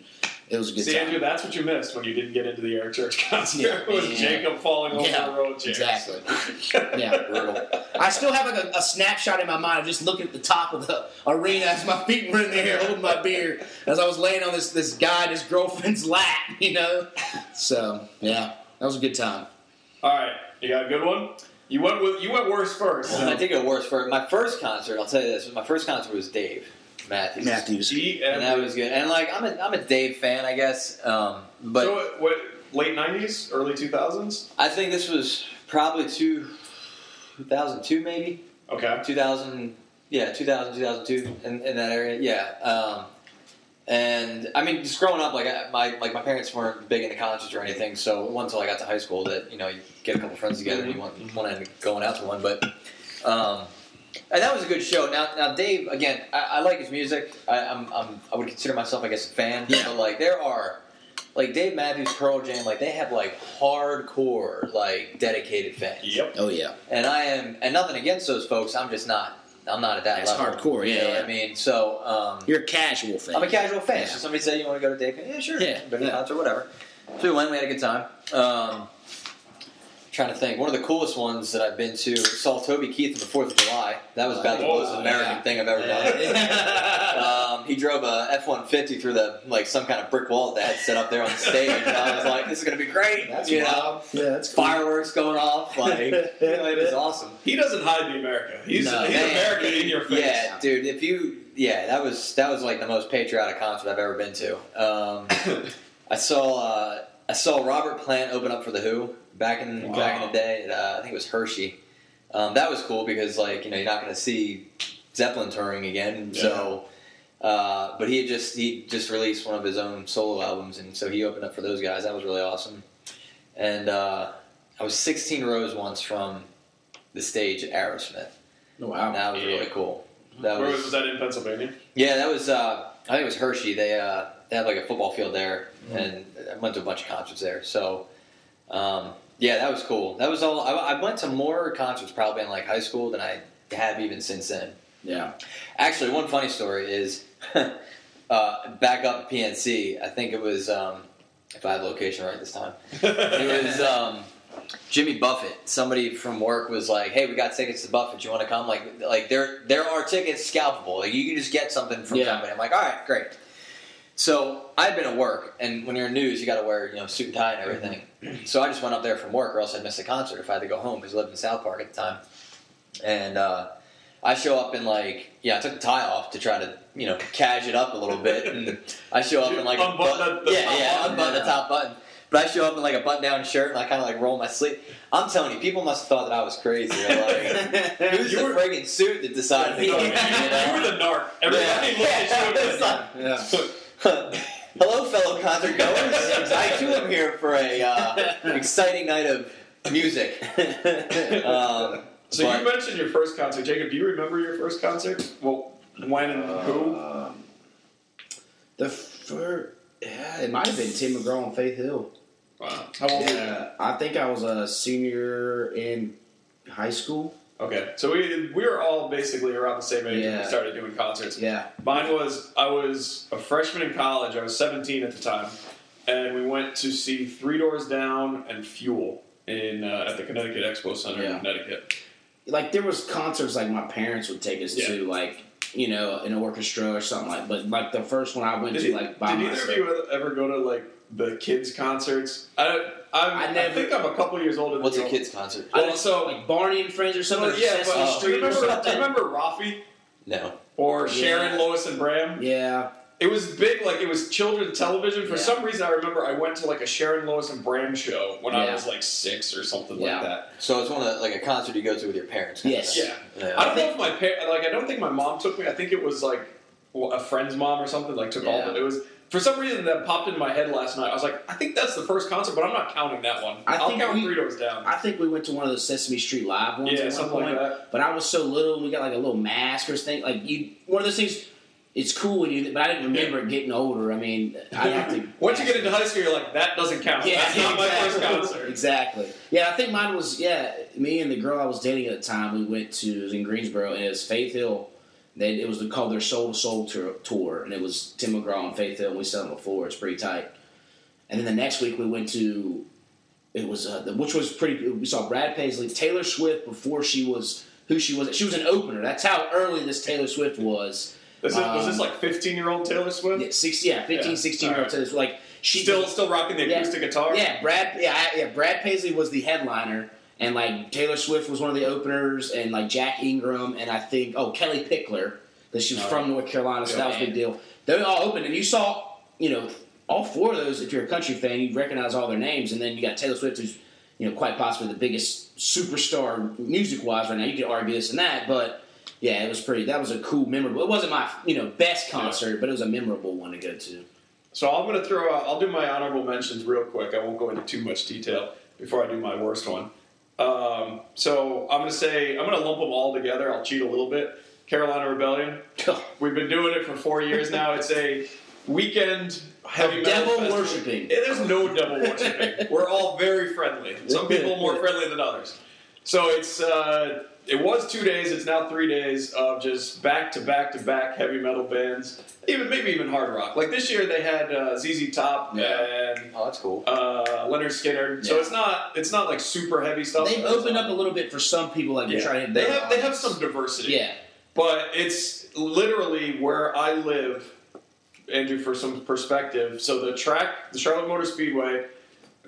it was a good See, time. Andrew, that's what you missed when you didn't get into the Eric Church concert. Yeah, it was yeah. Jacob falling over Yeah, the road chairs. exactly. Yeah. Brutal. I still have like a, a snapshot in my mind of just looking at the top of the arena as my feet were in the air holding my beer as I was laying on this this guy, his girlfriend's lap, you know. So yeah, that was a good time. All right, you got a good one. You went with you went worse first. I think it was worse first. my first concert. I'll tell you this: my first concert was Dave Matthews. Matthews. G and that was good. And like I'm a I'm a Dave fan, I guess. Um, but so what, what? Late nineties, early two thousands. I think this was probably two, 2002 maybe Okay. 2000 yeah 2000 2002 in, in that area yeah um, and I mean just growing up like I, my like my parents weren't big into concerts or anything so until I got to high school that you know you get a couple friends together and you want want to end up going out to one but um, and that was a good show. Now, now Dave, again, I, I like his music. I, I'm, I'm, I would consider myself, I guess, a fan. Yeah. But like, there are, like Dave Matthews, Pearl Jam, like they have like hardcore, like dedicated fans. Yep. Oh yeah. And I am, and nothing against those folks. I'm just not. I'm not at that That's level. hardcore, You yeah, know yeah. what I mean, so um, You're a casual fan. I'm a casual fan. Yeah. So somebody said you want to go to Dave? Yeah, sure. Yeah, Been to yeah. a concert, whatever. So we went. We had a good time. Um, trying to think. One of the coolest ones that I've been to saw Toby Keith on the Fourth of July. That was about the Oh, most American yeah. thing I've ever done. Um, he drove a F one fifty through the like some kind of brick wall that had set up there on the stage, and I was like, "This is going to be great." That's you know, wild. Yeah, that's fireworks going off, like you know, it was awesome. He doesn't hide the America. He's, No, he's man. American in your face. Yeah, dude. If you, yeah, that was that was like the most patriotic concert I've ever been to. Um, I saw uh, I saw Robert Plant open up for the Who back in Wow. back in the day. At, uh, I think it was Hershey. Um, that was cool because like you know you're not going to see Zeppelin touring again. So, uh, but he had just he just released one of his own solo albums, and so he opened up for those guys. That was really awesome. And uh, I was 16 rows once from the stage at Aerosmith. Oh, wow. And that was really cool. That Where was, was that in Pennsylvania? yeah, that was. Uh, I think it was Hershey. They uh, they had like a football field there, Mm-hmm. and I went to a bunch of concerts there. So, um, yeah, that was cool. That was all. I, I went to more concerts probably in like high school than I have even since then. Yeah. Actually, one funny story is uh, back up PNC. I think it was um, if I have location right this time. It was um, Jimmy Buffett. Somebody from work was like, "Hey, we got tickets to Buffett. You want to come?" Like, like there there are tickets scalpable. Like you can just get something from Yeah. somebody. I'm like, "All right, great." So I'd been at work, and when you're in news, you got to wear you know suit and tie and everything. So I just went up there from work, or else I'd miss the concert if I had to go home because I lived in South Park at the time. And uh, I show up in like yeah, I took the tie off to try to you know cash it up a little bit, and I show up in like a button- the- the yeah top yeah button. unbutton the top button. But I show up in like a button-down shirt, and I kind of like roll my sleeve. I'm telling you, people must have thought that I was crazy. They're like, Who's You the were- friggin' suit that decided to You go? were You know? the narc. Everybody Yeah. looked at you. Like- Yeah. Hello, fellow concert goers. I too am here for a uh, exciting night of music. um, So you mentioned your first concert, Jacob. Do you remember your first concert? Well, when and who? Um, the first, yeah, it might have been Tim McGraw on Faith Hill. Wow. How old? Yeah, I think I was a senior in high school. Okay, so we we were all basically around the same age when we started doing concerts. Yeah, Mine was I was a freshman in college. I was 17 at the time, and we went to see Three Doors Down and Fuel in uh, at the Connecticut Expo Center Yeah. in Connecticut. Like there was concerts like my parents would take us Yeah. to, like you know, an orchestra or something like. But like the first one I went Did, to, you- like by did either of you ever go to like the kids concerts? I don't, I'm, I I, think I'm a couple years older. What's a kids concert? I Well, just- so- like Barney and Friends or something. Well, yeah, Sesame but Oh. do you or remember, do you remember Raffi No. or Yeah. Sharon, Lois, and Bram? Yeah, It was big, like it was children's television. For Yeah. some reason, I remember I went to like a Sharon, Lois, and Bram show when I Yeah. was like six or something Yeah. like that. So it's one of the, like a concert you go to with your parents. kind of Yes. thing. Yeah. Yeah. I don't know if my par- like I don't think my mom took me. I think it was like a friend's mom or something. Like took all. Yeah. The, it was for some reason that popped into my head last night. I was like, I think that's the first concert, but I'm not counting that one. I I'll think count we- Three Doors Down. I think we went to one of those Sesame Street live ones. yeah, at one something point. like that. But I was so little, and we got like a little mask or thing. Like you, one of those things. It's cool when you, but I didn't remember it getting older. I mean, I have to. Once you get into high school, you're like, that doesn't count. Yeah, that's not my first exactly. concert. Exactly. Yeah, I think mine was yeah. Me and the girl I was dating at the time, we went to it was in Greensboro, and it was Faith Hill. They, it was called their Soul to Soul tour, tour, and it was Tim McGraw and Faith Hill. and We saw them before. It's pretty tight. And then the next week we went to it was uh, the, which was pretty. We saw Brad Paisley, Taylor Swift before she was who she was. She was an opener. That's how early this Taylor Swift was. This is, was this Um, like 15 year old Taylor Swift? Yeah, six, yeah 15, Yeah, 16 year old. Taylor Swift. Like she Still, still rocking the Yeah. acoustic guitar. yeah, Brad. Yeah, yeah. Brad Paisley was the headliner, and like Taylor Swift was one of the openers, and like Jack Ingram, and I think oh Kellie Pickler, that she was Oh. from North Carolina, so that was a big deal. They all opened, and you saw, you know, all four of those. If you're a country fan, you recognize all their names, and then you got Taylor Swift, who's you know quite possibly the biggest superstar music wise right now. You could argue this and that, but. Yeah, it was pretty. That was a cool, memorable. It wasn't my, you know, best concert, but it was a memorable one to go to. So I'm going to throw out, I'll do my honorable mentions real quick. I won't go into too much detail before I do my worst one. Um, so I'm going to say, I'm going to lump them all together. I'll cheat a little bit. Carolina Rebellion. We've been doing it for four years now. It's a weekend heavy Of metal devil worshiping. There's no devil worshiping. We're all very friendly. Some people more friendly than others. So it's uh, it was two days. It's now three days of just back to back to back heavy metal bands. Even maybe even hard rock. Like this year they had uh, ZZ Top Yeah. and Oh, that's cool. uh, Lynyrd Skynyrd. So it's not it's not like super heavy stuff. They've opened up a little bit for some people, like Yeah. you're trying to hit They their have they have some diversity. Yeah, But it's literally where I live, Andrew, for some perspective. So the track, the Charlotte Motor Speedway,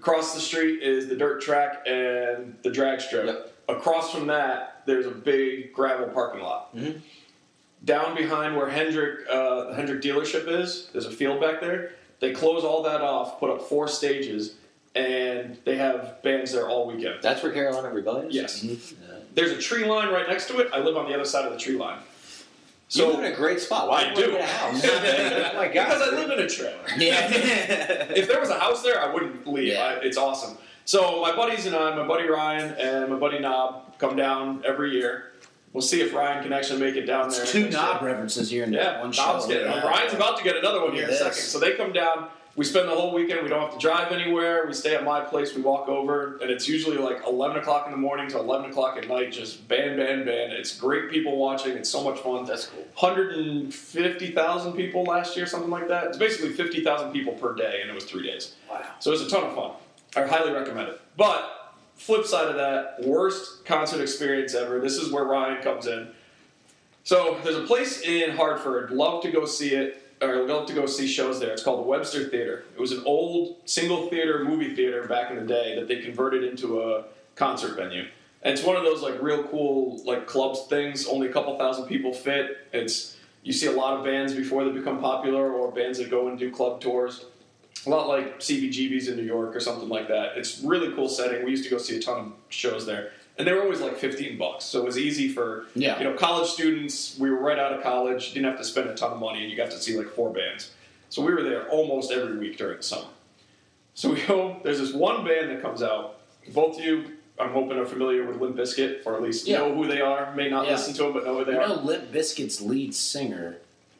across the street is the dirt track and the drag strip. Yep. Across from that, there's a big gravel parking lot. Mhm. Down behind where Hendrick, uh, the Hendrick dealership is, there's a field back there. They close all that off, put up four stages, and they have bands there all weekend. That's where Carolina Rebellion is? Yes. Yeah. There's a tree line right next to it. I live on the other side of the tree line. You So live in a great spot. Why I do you live in a house? oh my god. Because I live in a trailer. yeah. if there was a house there, I wouldn't leave. Yeah. I, it's awesome. So my buddies and I, my buddy Ryan and my buddy Knob, come down every year. We'll see if Ryan can actually make it down there. It's two next knob references here in Yeah, one Knob's show. getting. Yeah. Ryan's about to get another one here in a second. So they come down. We spend the whole weekend. We don't have to drive anywhere. We stay at my place. We walk over, and it's usually like 11 o'clock in the morning to 11 o'clock at night. Just band, band, band. It's great people watching. It's so much fun. That's cool. 150,000 people last year, something like that. It's basically 50,000 people per day, and it was three days. Wow. So it was a ton of fun. I highly recommend it. But flip side of that, worst concert experience ever. This is where Ryan comes in. So there's a place in Hartford. Love to go see it, or love to go see shows there. It's called the Webster Theater. It was an old single theater movie theater back in the day that they converted into a concert venue. And it's one of those like real cool like clubs things. Only a couple thousand people fit. It's you see a lot of bands before they become popular, or bands that go and do club tours a lot like CBGB's in New York or something like that. It's really cool setting. We used to go see a ton of shows there, and they were always like fifteen bucks, so it was easy for Yeah. you know college students. We were right out of college, didn't have to spend a ton of money, and you got to see like four bands. So we were there almost every week during the summer. So we go. There's this one band that comes out. Both of you, I'm hoping, are familiar with Limp Bizkit, or at least Yeah. know who they are. May not Yeah. listen to them, but know who they You are. know, Limp Bizkit's lead singer,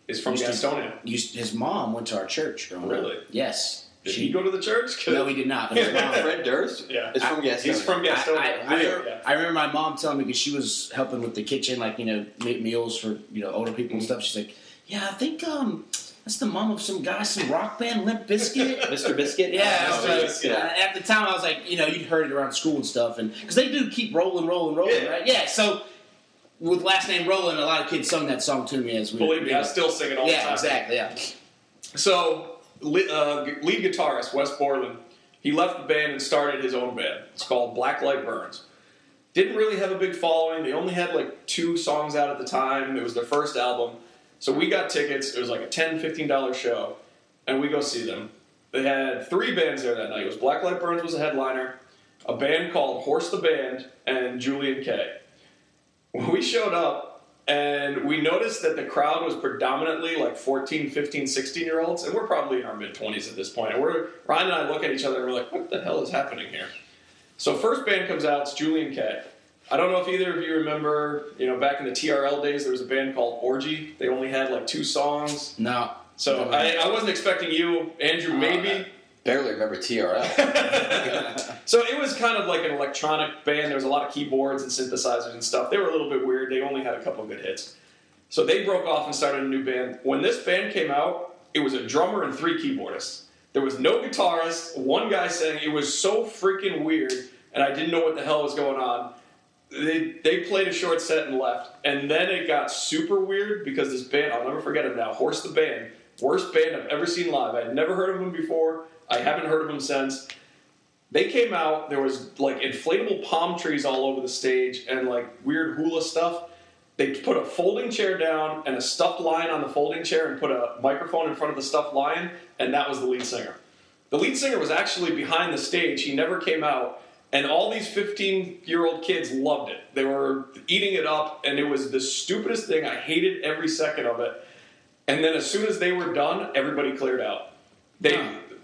Is from used to- Gastonia. used, his mom went to our church growing up. Really? Yes. Did She- he go to the church? No, he did not. But his mom. Fred Durst? Yeah. It's from Gastonia. He's from Gastonia. I, I, I, Yeah. I remember my mom telling me because she was helping with the kitchen, like you know, make meals for you know older people and stuff. She's like, "Yeah, I think um, that's the mom of some guy, some rock band, Limp Bizkit. Mr. Biscuit. Yeah, Oh, so, Bizkit. uh, at the time I was like, you know, you'd heard it around school and stuff, and because they do keep rolling, rolling, rolling, Yeah. right? Yeah. So with last name Roland, a lot of kids sung that song to me as we. Believe me, I still sing it all the yeah, exactly. Yeah. So, li- Uh, lead guitarist Wes Borland, he left the band and started his own band. It's called Black Light Burns. Didn't really have a big following. They only had like two songs out at the time. It was their first album. So we got tickets. It was like a $10, $15 show, and we go see them. They had three bands there that night. It was Black Light Burns was a headliner, a band called Horse the Band, and Julien-K. When we showed up, and we noticed that the crowd was predominantly like 14, 15, 16 year olds, and we're probably in our mid 20s at this point. And we're Ryan and I look at each other and we're like, what the hell is happening here? So first band comes out, it's Julien-K. I don't know if either of you remember, you know, back in the TRL days, there was a band called Orgy. They only had like two songs. No. So I, I wasn't expecting you, Andrew, maybe. Barely remember TRL. So it was kind of like an electronic band. There was a lot of keyboards and synthesizers and stuff. They were a little bit weird. They only had a couple of good hits. So they broke off and started a new band. When this band came out, it was a drummer and three keyboardists. There was no guitarist. One guy sang. It was so freaking weird, and I didn't know what the hell was going on. They, they played a short set and left, and then it got super weird because this band, I'll never forget it now, Horse the Band, worst band I've ever seen live. I had never heard of them before. I haven't heard of them since. They came out, there was like inflatable palm trees all over the stage and like weird hula stuff. They put a folding chair down and a stuffed lion on the folding chair and put a microphone in front of the stuffed lion, and that was the lead singer. The lead singer was actually behind the stage. He never came out, and all these 15 year old kids loved it. They were eating it up, and it was the stupidest thing. I hated every second of it. And then as soon as they were done, everybody cleared out. They,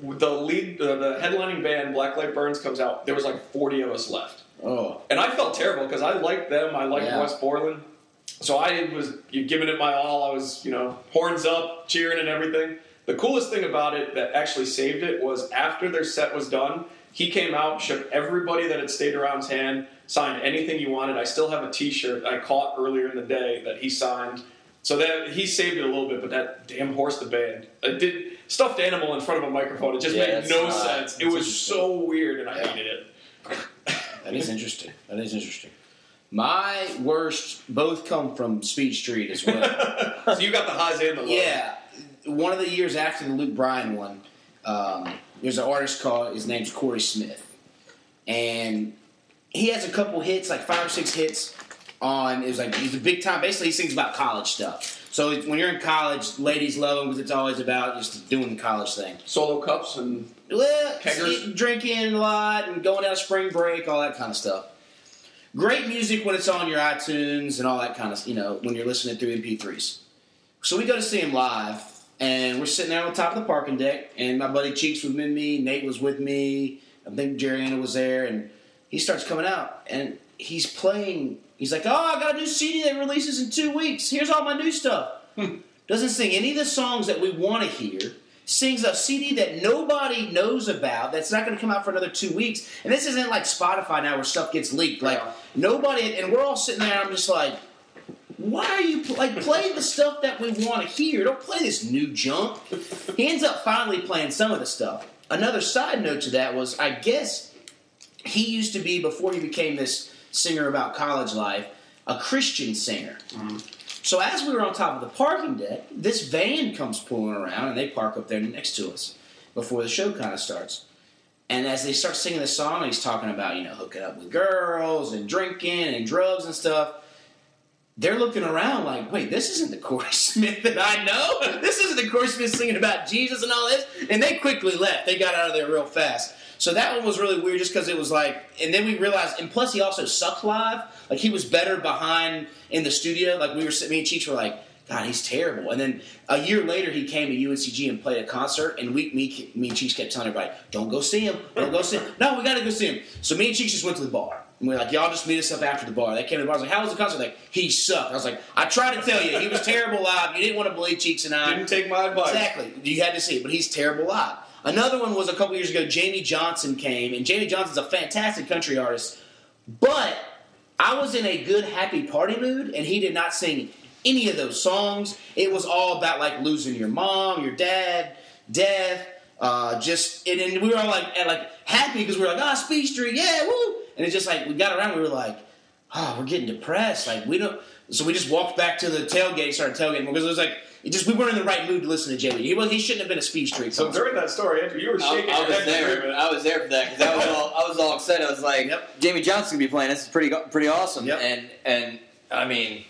the lead, the, the headlining band, Blacklight Burns, comes out. There was like 40 of us left. Oh. And I felt terrible because I liked them. I liked Yeah. Wes Borland. So I was giving it my all. I was, you know, horns up, cheering and everything. The coolest thing about it that actually saved it was after their set was done, he came out, shook everybody that had stayed around's hand, signed anything you wanted. I still have a T-shirt I caught earlier in the day that he signed. So that he saved it a little bit, but that damn horse the band, it did stuffed animal in front of a microphone. It just Yeah, made no not- sense. It was so weird, and I Yeah. hated it. That is interesting. That is interesting. My worst both come from Speed Street as well. so you got the highs and the lows. yeah, one of the years after the Luke Bryan one, um, there's an artist called his name's Corey Smith, and he has a couple hits, like five or six hits on. It was like he's a big time. Basically, he sings about college stuff. So when you're in college, ladies love him because it's always about just doing the college thing. Solo cups and Well, Keggers? drinking a lot and going out spring break, all that kind of stuff. Great music when it's on your iTunes and all that kind of, you know, when you're listening through MP3s. So we go to see him live, and we're sitting there on top of the parking deck, and my buddy Cheeks was with me, Nate was with me, I think Jerry Anna was there, and he starts coming out, and he's playing. He's like, "Oh, I got a new CD that releases in two weeks. Here's all my new stuff." Hmm. Doesn't sing any of the songs that we want to hear. Sings a CD that nobody knows about. That's not going to come out for another two weeks. And this isn't like Spotify now where stuff gets leaked. Like Yeah. nobody, and we're all sitting there. I'm just like, why are you like play the stuff that we want to hear? Don't play this new junk. He ends up finally playing some of the stuff. Another side note to that was, I guess he used to be before he became this singer about college life, a Christian singer. Mm-hmm. So as we were on top of the parking deck, this van comes pulling around, and they park up there next to us before the show kind of starts. And as they start singing the song, he's talking about you know hooking up with girls and drinking and drugs and stuff they're looking around like, wait, this isn't the Corey Smith that I know. This isn't the Corey Smith singing about Jesus and all this. And they quickly left. They got out of there real fast. So that one was really weird just because it was like, and then we realized, and plus he also sucked live. Like he was better behind in the studio. Like we were sitting, me and Cheech were like, God, he's terrible. And then a year later, he came to UNCG and played a concert, and we, me, me and Cheech kept telling everybody, "Don't go see him. Don't go see him. No, we got to go see him." So me and Cheech just went to the bar, and we are like, "Y'all just meet us up after the bar." They came to the bar. I was like, "How was the concert?" Like, he sucked. I was like, "I tried to tell you, he was terrible live. You didn't want to believe Cheeks and I." Didn't take my advice. Exactly. You had to see it, but he's terrible live. Another one was a couple years ago. Jamey Johnson came, and Jamey Johnson's a fantastic country artist, but I was in a good, happy party mood, and he did not sing any of those songs. It was all about like losing your mom, your dad, death. Uh, just and, and we were all like and, like happy because we were like ah Speed Street yeah woo and it's just like we got around we were like oh we're getting depressed like we don't so we just walked back to the tailgate started tailgating because it was like it just we weren't in the right mood to listen to Jamey he, was, he shouldn't have been a Speed Street So during that story, Andrew, you were I, shaking I your was there. I was there for that because I was all I was all excited. I was like, Yep. Jamey Johnson gonna be playing. This is pretty pretty awesome. Yep. And and I mean,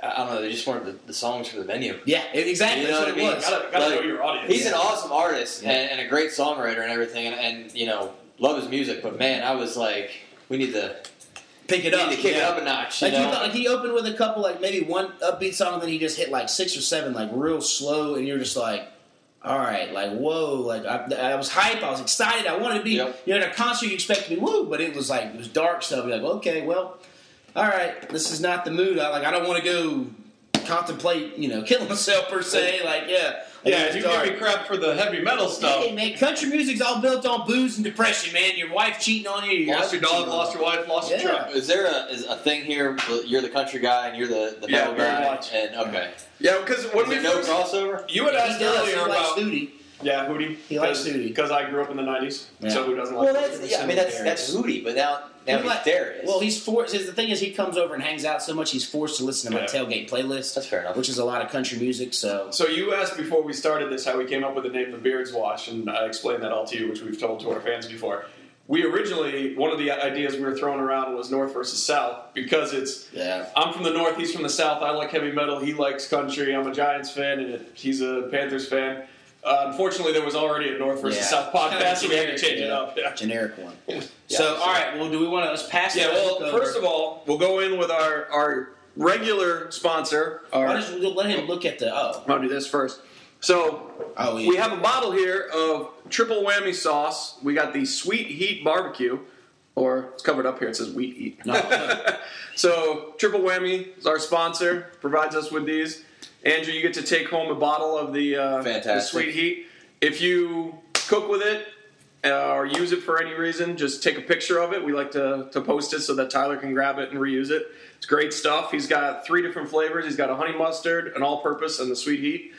I I don't know. They just wanted the, the songs for the venue. yeah exactly You know that's what what, I it mean? was Gotta, gotta Like, know your audience. He's an awesome artist Yeah. and, and a great songwriter and everything, and, and you know, love his music. But man, I was like, we need to pick it up to kick it yeah. up a notch. You Like he, know? thought, like he opened with a couple, like maybe one upbeat song, and then he just hit like six or seven, like real slow, and you're just like, all right, like whoa, like I, I was hype, I was excited, I wanted to be, Yep. you know, in a concert you expect to be woo, but it was like it was dark stuff. You're like, okay, well, all right, this is not the mood. I like, I don't want to go contemplate, you know, killing myself per se. Like, yeah, yeah, you dark. give me crap for the heavy metal stuff. Hey man, country music's all built on booze and depression, man. Your wife cheating on you, your Lost your dog, lost your wife, lost your Yeah. truck. Is there a, is a thing here? You're the country guy and you're the, the metal very guy. much. And okay, Yeah, because when is we there no first, crossover? you had you. asked He does. earlier He likes about Hootie. yeah Hootie. He likes Hootie. because I grew up in the '90s. Yeah. So who doesn't like? Well, that's yeah. I mean, that's that's Hootie, but now now He's he's like- Darius. Well, he's forced. The thing is, he comes over and hangs out so much, he's forced to listen to my Yeah. tailgate playlist, that's fair enough. which is a lot of country music. So So you asked before we started this how we came up with the name The Beards Wash, and I explained that all to you, which we've told to our fans before. We originally one of the ideas we were throwing around was North versus South because it's yeah, I'm from the North, he's from the South. I like heavy metal, he likes country. I'm a Giants fan, and it, he's a Panthers fan. Uh, unfortunately, there was already a North versus Yeah. South podcast, so we had to Generic, change it up. Yeah. generic one. Yeah, so so- all right, well, do we want to let's pass? Yeah. Well, over. first of all, we'll go in with our our regular sponsor. Our, why let him look at the oh I'll do this first. So oh yeah. we have a bottle here of triple whammy sauce. We got the sweet heat barbecue, or it's covered up here. It says wheat heat. No, no. so triple whammy is our sponsor. Provides us with these. Andrew, you get to take home a bottle of the, uh, the sweet heat. If you cook with it uh, or use it for any reason, just take a picture of it. We like to, to post it so that Tyler can grab it and reuse it. It's great stuff. He's got three different flavors. He's got a honey mustard, an all-purpose, and the sweet heat.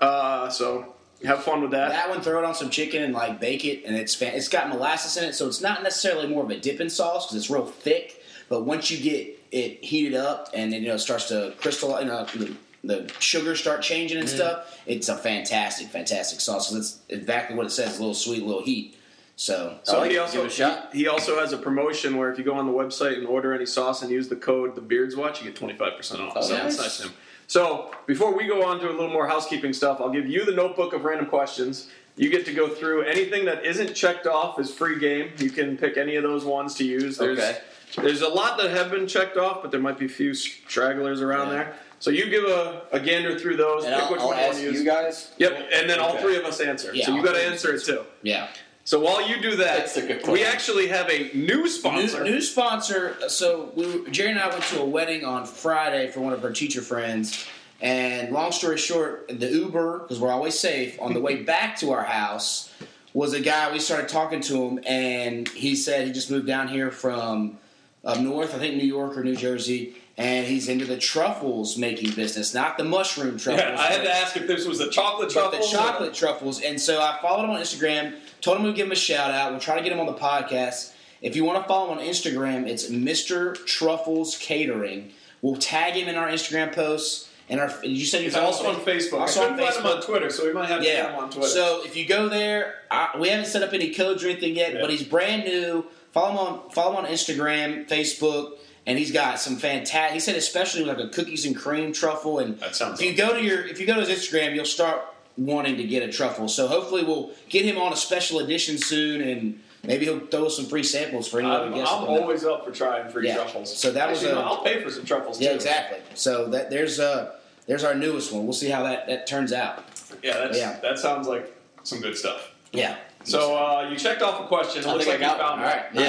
Uh, so have fun with that. That one, throw it on some chicken and like bake it, and it's fan- it's got molasses in it, so it's not necessarily more of a dipping sauce because it's real thick. But once you get it heated up and it, you know starts to crystallize, you know, the, the sugars start changing and stuff, it's a fantastic, fantastic sauce. So that's exactly what it says: a little sweet, a little heat. So So like he also Give it a shot. He, he also has a promotion where if you go on the website and order any sauce and use the code the Beards Watch, you get twenty five percent off. Oh, so nice. that's nice. So before we go on to a little more housekeeping stuff, I'll give you the notebook of random questions. You get to go through anything that isn't checked off is free game. You can pick any of those ones to use. There's Okay. there's a lot that have been checked off, but there might be a few stragglers around Yeah. there. So you give a, a gander through those, And pick I'll, which I'll one you want ask to use. you guys. Yep, and then all three of us answer. Yeah, so you got to answer it too. yeah, So while you do that, That's a good we actually have a new sponsor. New, new sponsor. So we, Jerry and I went to a wedding on Friday for one of her teacher friends. And long story short, the Uber, because we're always safe, on the way back to our house was a guy. We started talking to him, and he said he just moved down here from up north, I think New York or New Jersey, and he's into the truffles making business, not the mushroom truffles. Yeah, I had to ask if this was the chocolate But the chocolate truffles. And so I followed him on Instagram, told him we'd give him a shout out. We'll try to get him on the podcast. If you want to follow him on Instagram, it's Mr. Truffles Catering. We'll tag him in our Instagram posts. And our, you said you He's found also on Facebook. Also I on couldn't find him on Twitter, so we might have to get him on Twitter. So if you go there, I, we haven't set up any codes or anything yet, Yeah. but he's brand new. Follow him on follow him on Instagram, Facebook, and he's got some fantastic. He said especially like a cookies and cream truffle. And That sounds if you go to your if you go to his Instagram, you'll start wanting to get a truffle. So hopefully we'll get him on a special edition soon, and maybe he'll throw us some free samples for anyone I'm, I'm always up for trying free Yeah. truffles. So that was Actually, a- no, I'll pay for some truffles Yeah, too. exactly. So that there's uh there's our newest one. We'll see how that, that turns out. Yeah, that's, Yeah. that sounds like some good stuff. Yeah. So uh, you checked off a question. It I looks like I you found one. right. Nice.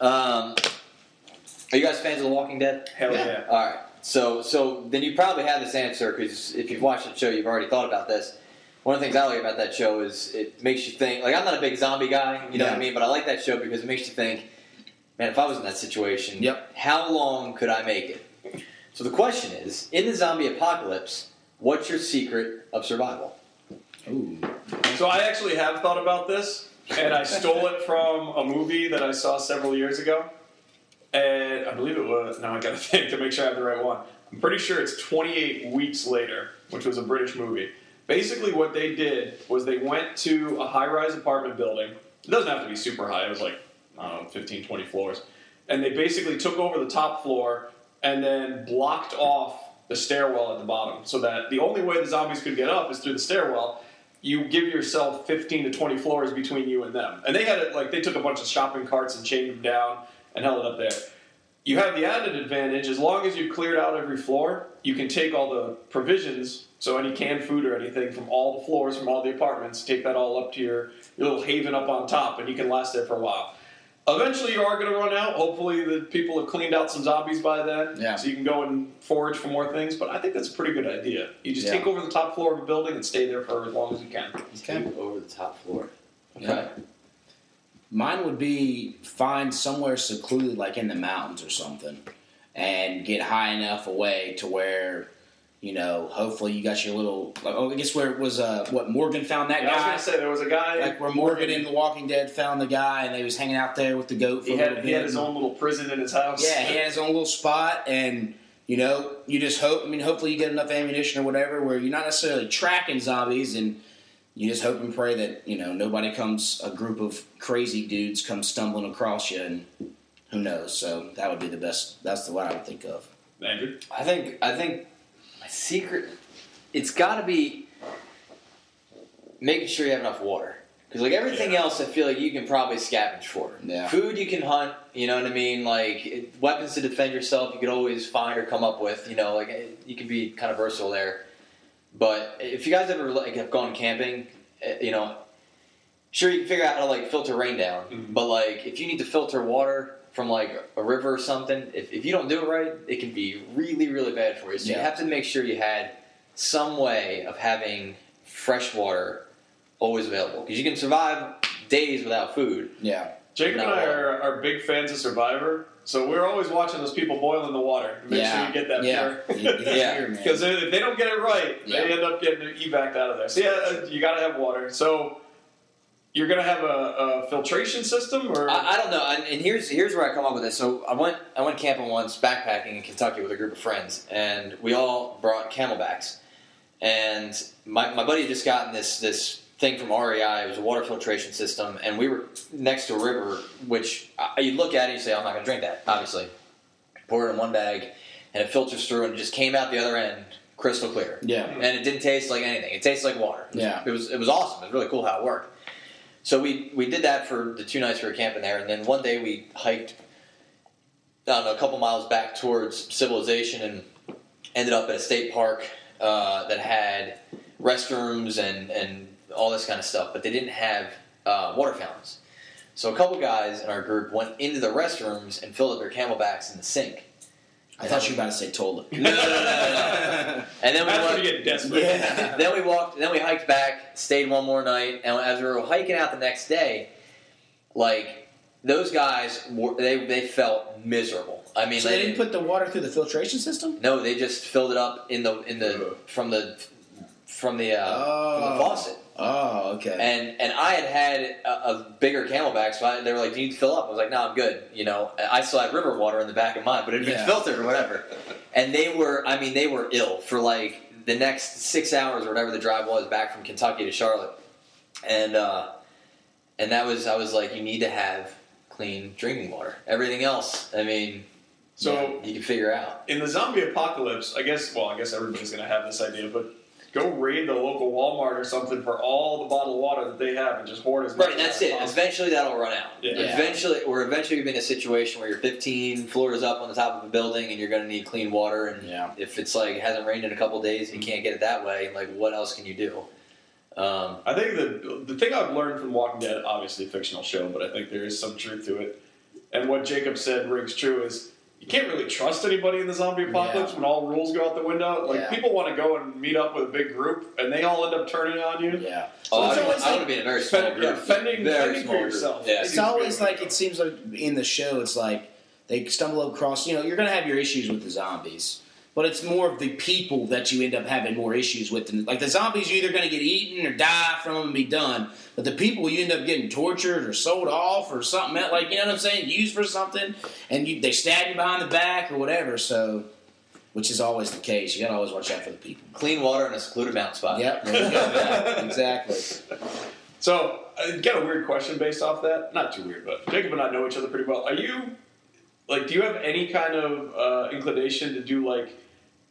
Yeah. Um, are you guys fans of The Walking Dead? Hell Yeah. yeah. All right. So, so then you probably have this answer because if you've watched the show, you've already thought about this. One of the things I like about that show is it makes you think. Like I'm not a big zombie guy, you know what I mean, but I like that show because it makes you think. Man, if I was in that situation, Yep. how long could I make it? So the question is, in the zombie apocalypse, what's your secret of survival? Ooh. So I actually have thought about this, and I stole it from a movie that I saw several years ago. And I believe it was. Now I got to think to make sure I have the right one. I'm pretty sure it's 28 Weeks Later, which was a British movie. Basically, what they did was they went to a high-rise apartment building. It doesn't have to be super high. It was like I don't know, 15, 20 floors. And they basically took over the top floor and then blocked off the stairwell at the bottom, so that the only way the zombies could get up is through the stairwell you give yourself 15 to 20 floors between you and them. And they had it like they took a bunch of shopping carts and chained them down and held it up there. You have the added advantage as long as you've cleared out every floor, you can take all the provisions, so any canned food or anything from all the floors from all the apartments, take that all up to your, your little haven up on top, and you can last there for a while. Eventually, you are going to run out. Hopefully, the people have cleaned out some zombies by then, Yeah. so you can go and forage for more things. But I think that's a pretty good idea. You just Yeah. take over the top floor of a building and stay there for as long as you can. Okay. Over the top floor. Okay. Yeah. Mine would be find somewhere secluded, like in the mountains or something, and get high enough away to where, you know, hopefully you got your little. Like, oh, I guess where it was uh, what Morgan found that Yeah, I was guy. gonna say there was a guy like where Morgan in The Walking Dead found the guy, and they was hanging out there with the goat for he a had little he bit. had his own little prison in his house. Yeah, he had his own little spot, and you know, you just hope. I mean, hopefully, you get enough ammunition or whatever, where you're not necessarily tracking zombies, and you just hope and pray that you know nobody comes, a group of crazy dudes come stumbling across you, and who knows. So that would be the best. That's the one I would think of. Andrew. I think I think my secret it's got to be making sure you have enough water because like everything Yeah. else I feel like you can probably scavenge for. Yeah. Food you can hunt, you know what I mean? Like it, weapons to defend yourself you could always find or come up with, you know, like it, you can be kind of versatile there. But if you guys ever like have gone camping, eh, you know, sure you can figure out how to like filter rain down, Mhm. but like if you need to filter water from like a river or something, if, if you don't do it right, it can be really really bad for you. So you have to make sure you had some way of having fresh water always available because you can survive days without food. Yeah, Jacob No. and I are, are big fans of Survivor, so we're always watching those people boiling the water. to Make yeah, sure you get that yeah, pure. You- you Yeah. Because if they don't get it right, Yeah. they end up getting evac out of there. So yeah, uh, you got to have water. So you're gonna have a, a filtration system, or I, I don't know, and, and here's here's where I come up with this. So I went I went camping once, backpacking in Kentucky with a group of friends, and we all brought camelbacks. And my, my buddy had just gotten this this thing from REI. It was a water filtration system, and we were next to a river, which I, you look at it and you say, I'm not going to drink that. Obviously, pour it in one bag, and it filters through, and it just came out the other end crystal clear. yeah, And it didn't taste like anything. It tasted like water. It was, Yeah. It was it was awesome. It was really cool how it worked. So we we did that for the two nights we were camping there, and then one day we hiked. Know, a couple miles back towards civilization, and ended up at a state park uh, that had restrooms and and all this kind of stuff, but they didn't have uh, water fountains. So a couple guys in our group went into the restrooms and filled up their camelbacks in the sink. I thought you were about to say toilet. No, no, no, no, no. And then we that's when went, get desperate. Yeah. then we walked. Then we hiked back, stayed one more night, and as we were hiking out the next day, like those guys, were, they they felt miserable. I mean, so they didn't put the water through the filtration system. no, they just filled it up in the in the from the from the uh, from the Oh. faucet. Oh, okay. And and I had had a, a bigger camelback, so I, they were like, "Do you need to fill up?" I was like, "No, I'm good." You know, I still had river water in the back of mine, but it had been Yeah. filtered or whatever. And they were, I mean, they were ill for like the next six hours or whatever the drive was back from Kentucky to Charlotte. And uh, and that was, I was like, you need to have clean drinking water. Everything else, I mean, So you can figure out. in the zombie apocalypse, I guess. Well, I guess everybody's gonna have this idea, but go raid the local Walmart or something for all the bottled water that they have and just hoard as much. Right, that's that it. possible. Eventually, that'll run out. Yeah. Yeah. Eventually, we're eventually going to be in a situation where you're 15 floors up on the top of a building, and you're going to need clean water. And yeah. if it's like it hasn't rained in a couple days, and you can't get it that way, like what else can you do? Um, I think the the thing I've learned from Walking Dead, obviously a fictional show, but I think there is some truth to it. And what Jacob said rings true is you can't really trust anybody in the zombie apocalypse Yeah. when all rules go out the window. Like Yeah. people want to go and meet up with a big group, and they all end up turning on you. Yeah. oh, it's I, always I like want to be in a very small Fend, group. yeah, fending, very fending for group. yourself. Yeah. It's always like it seems like in the show, it's like they stumble across. You know, you're going to have your issues with the zombies, but it's more of the people that you end up having more issues with. And like the zombies, you're either going to get eaten or die from them and be done. But the people, you end up getting tortured or sold off or something else, like you know what I'm saying, used for something, and you, they stab you behind the back or whatever. So, which is always the case. You got to always watch out for the people. Clean water in a secluded mountain spot. Yep, there you go. Yeah, exactly. So, I got a weird question based off that. Not too weird, but Jacob and I know each other pretty well. Are you, like, do you have any kind of uh, inclination to do, like,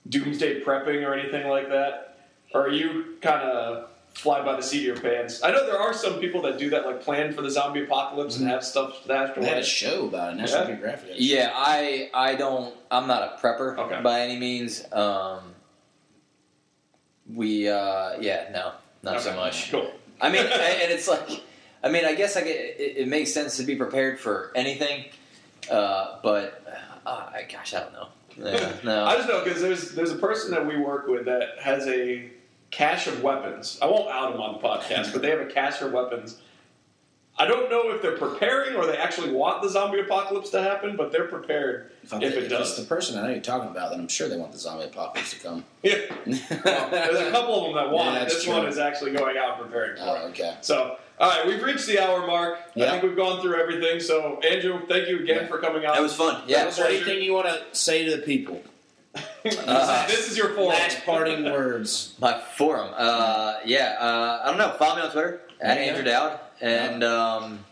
doomsday prepping or anything like that? Or are you kind of fly by the seat of your pants? I know there are some people that do that, like, plan for the zombie apocalypse and have stuff stashed They had a show about it. National Yeah. Geographic. Yeah, I I don't. I'm not a prepper Okay. by any means. Um, we uh, yeah no not so Okay, much. Cool. I mean, and it's like, I mean, I guess I get, it, it makes sense to be prepared for anything, uh, but uh, gosh, I don't know. Yeah, no, I just know because there's there's a person that we work with that has a cache of weapons. I won't out them on the podcast, but they have a cache of weapons. I don't know if they're preparing or they actually want the zombie apocalypse to happen, but they're prepared If, I'm, if if it it's does. the person I know you're talking about, then I'm sure they want the zombie apocalypse to come. Yeah. Well, there's a couple of them that want Yeah, it. This true. one is actually going out and preparing for Oh, it. okay. So, all right, we've reached the hour mark. I think we've gone through everything. So, Andrew, thank you again Yeah. for coming out. that was fun. Yeah. Is there anything you want to say to the people? Uh, this is your forum. Last parting words. My forum. Uh, yeah, uh, I don't know. Follow me on Twitter at Yeah. Andrew Doud and um,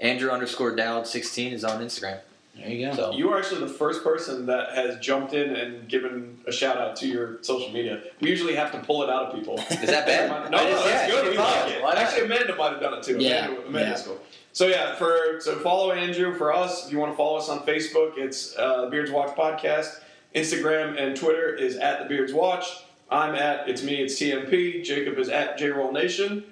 Andrew underscore Doud sixteen is on Instagram. There you go. So You are actually the first person that has jumped in and given a shout out to your social media. We usually have to pull it out of people. is that bad? No, I no, that's yeah, good. We follow. like it. Why? Actually, Amanda might have done it too. Yeah, Amanda, Amanda's yeah. cool. So yeah, for so follow Andrew for us. If you want to follow us on Facebook, it's uh, the Beards Watch Podcast. Instagram and Twitter is at the Beards Watch. I'm at it's me, it's TMP. Jacob is at J Roll Nation,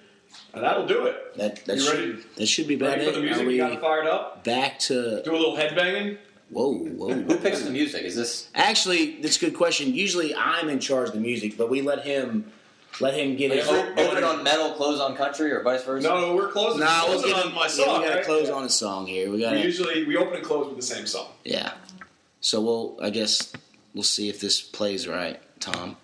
and that'll do it. That that You should ready? that should be about Ready for the music? Are We we got fired up. back to Do a little headbanging. whoa whoa? Who picks the music? Is this? Actually, that's a good question. Usually, I'm in charge of the music, but we let him let him get his. Yeah, open on metal, close on country, or vice versa? No, we're closing. Nah, we'll closing get on him. my yeah, song. we gotta right? close on a song here. We gotta. We usually we open and close with the same song. Yeah. So we'll. I guess we'll see if this plays right, Tom.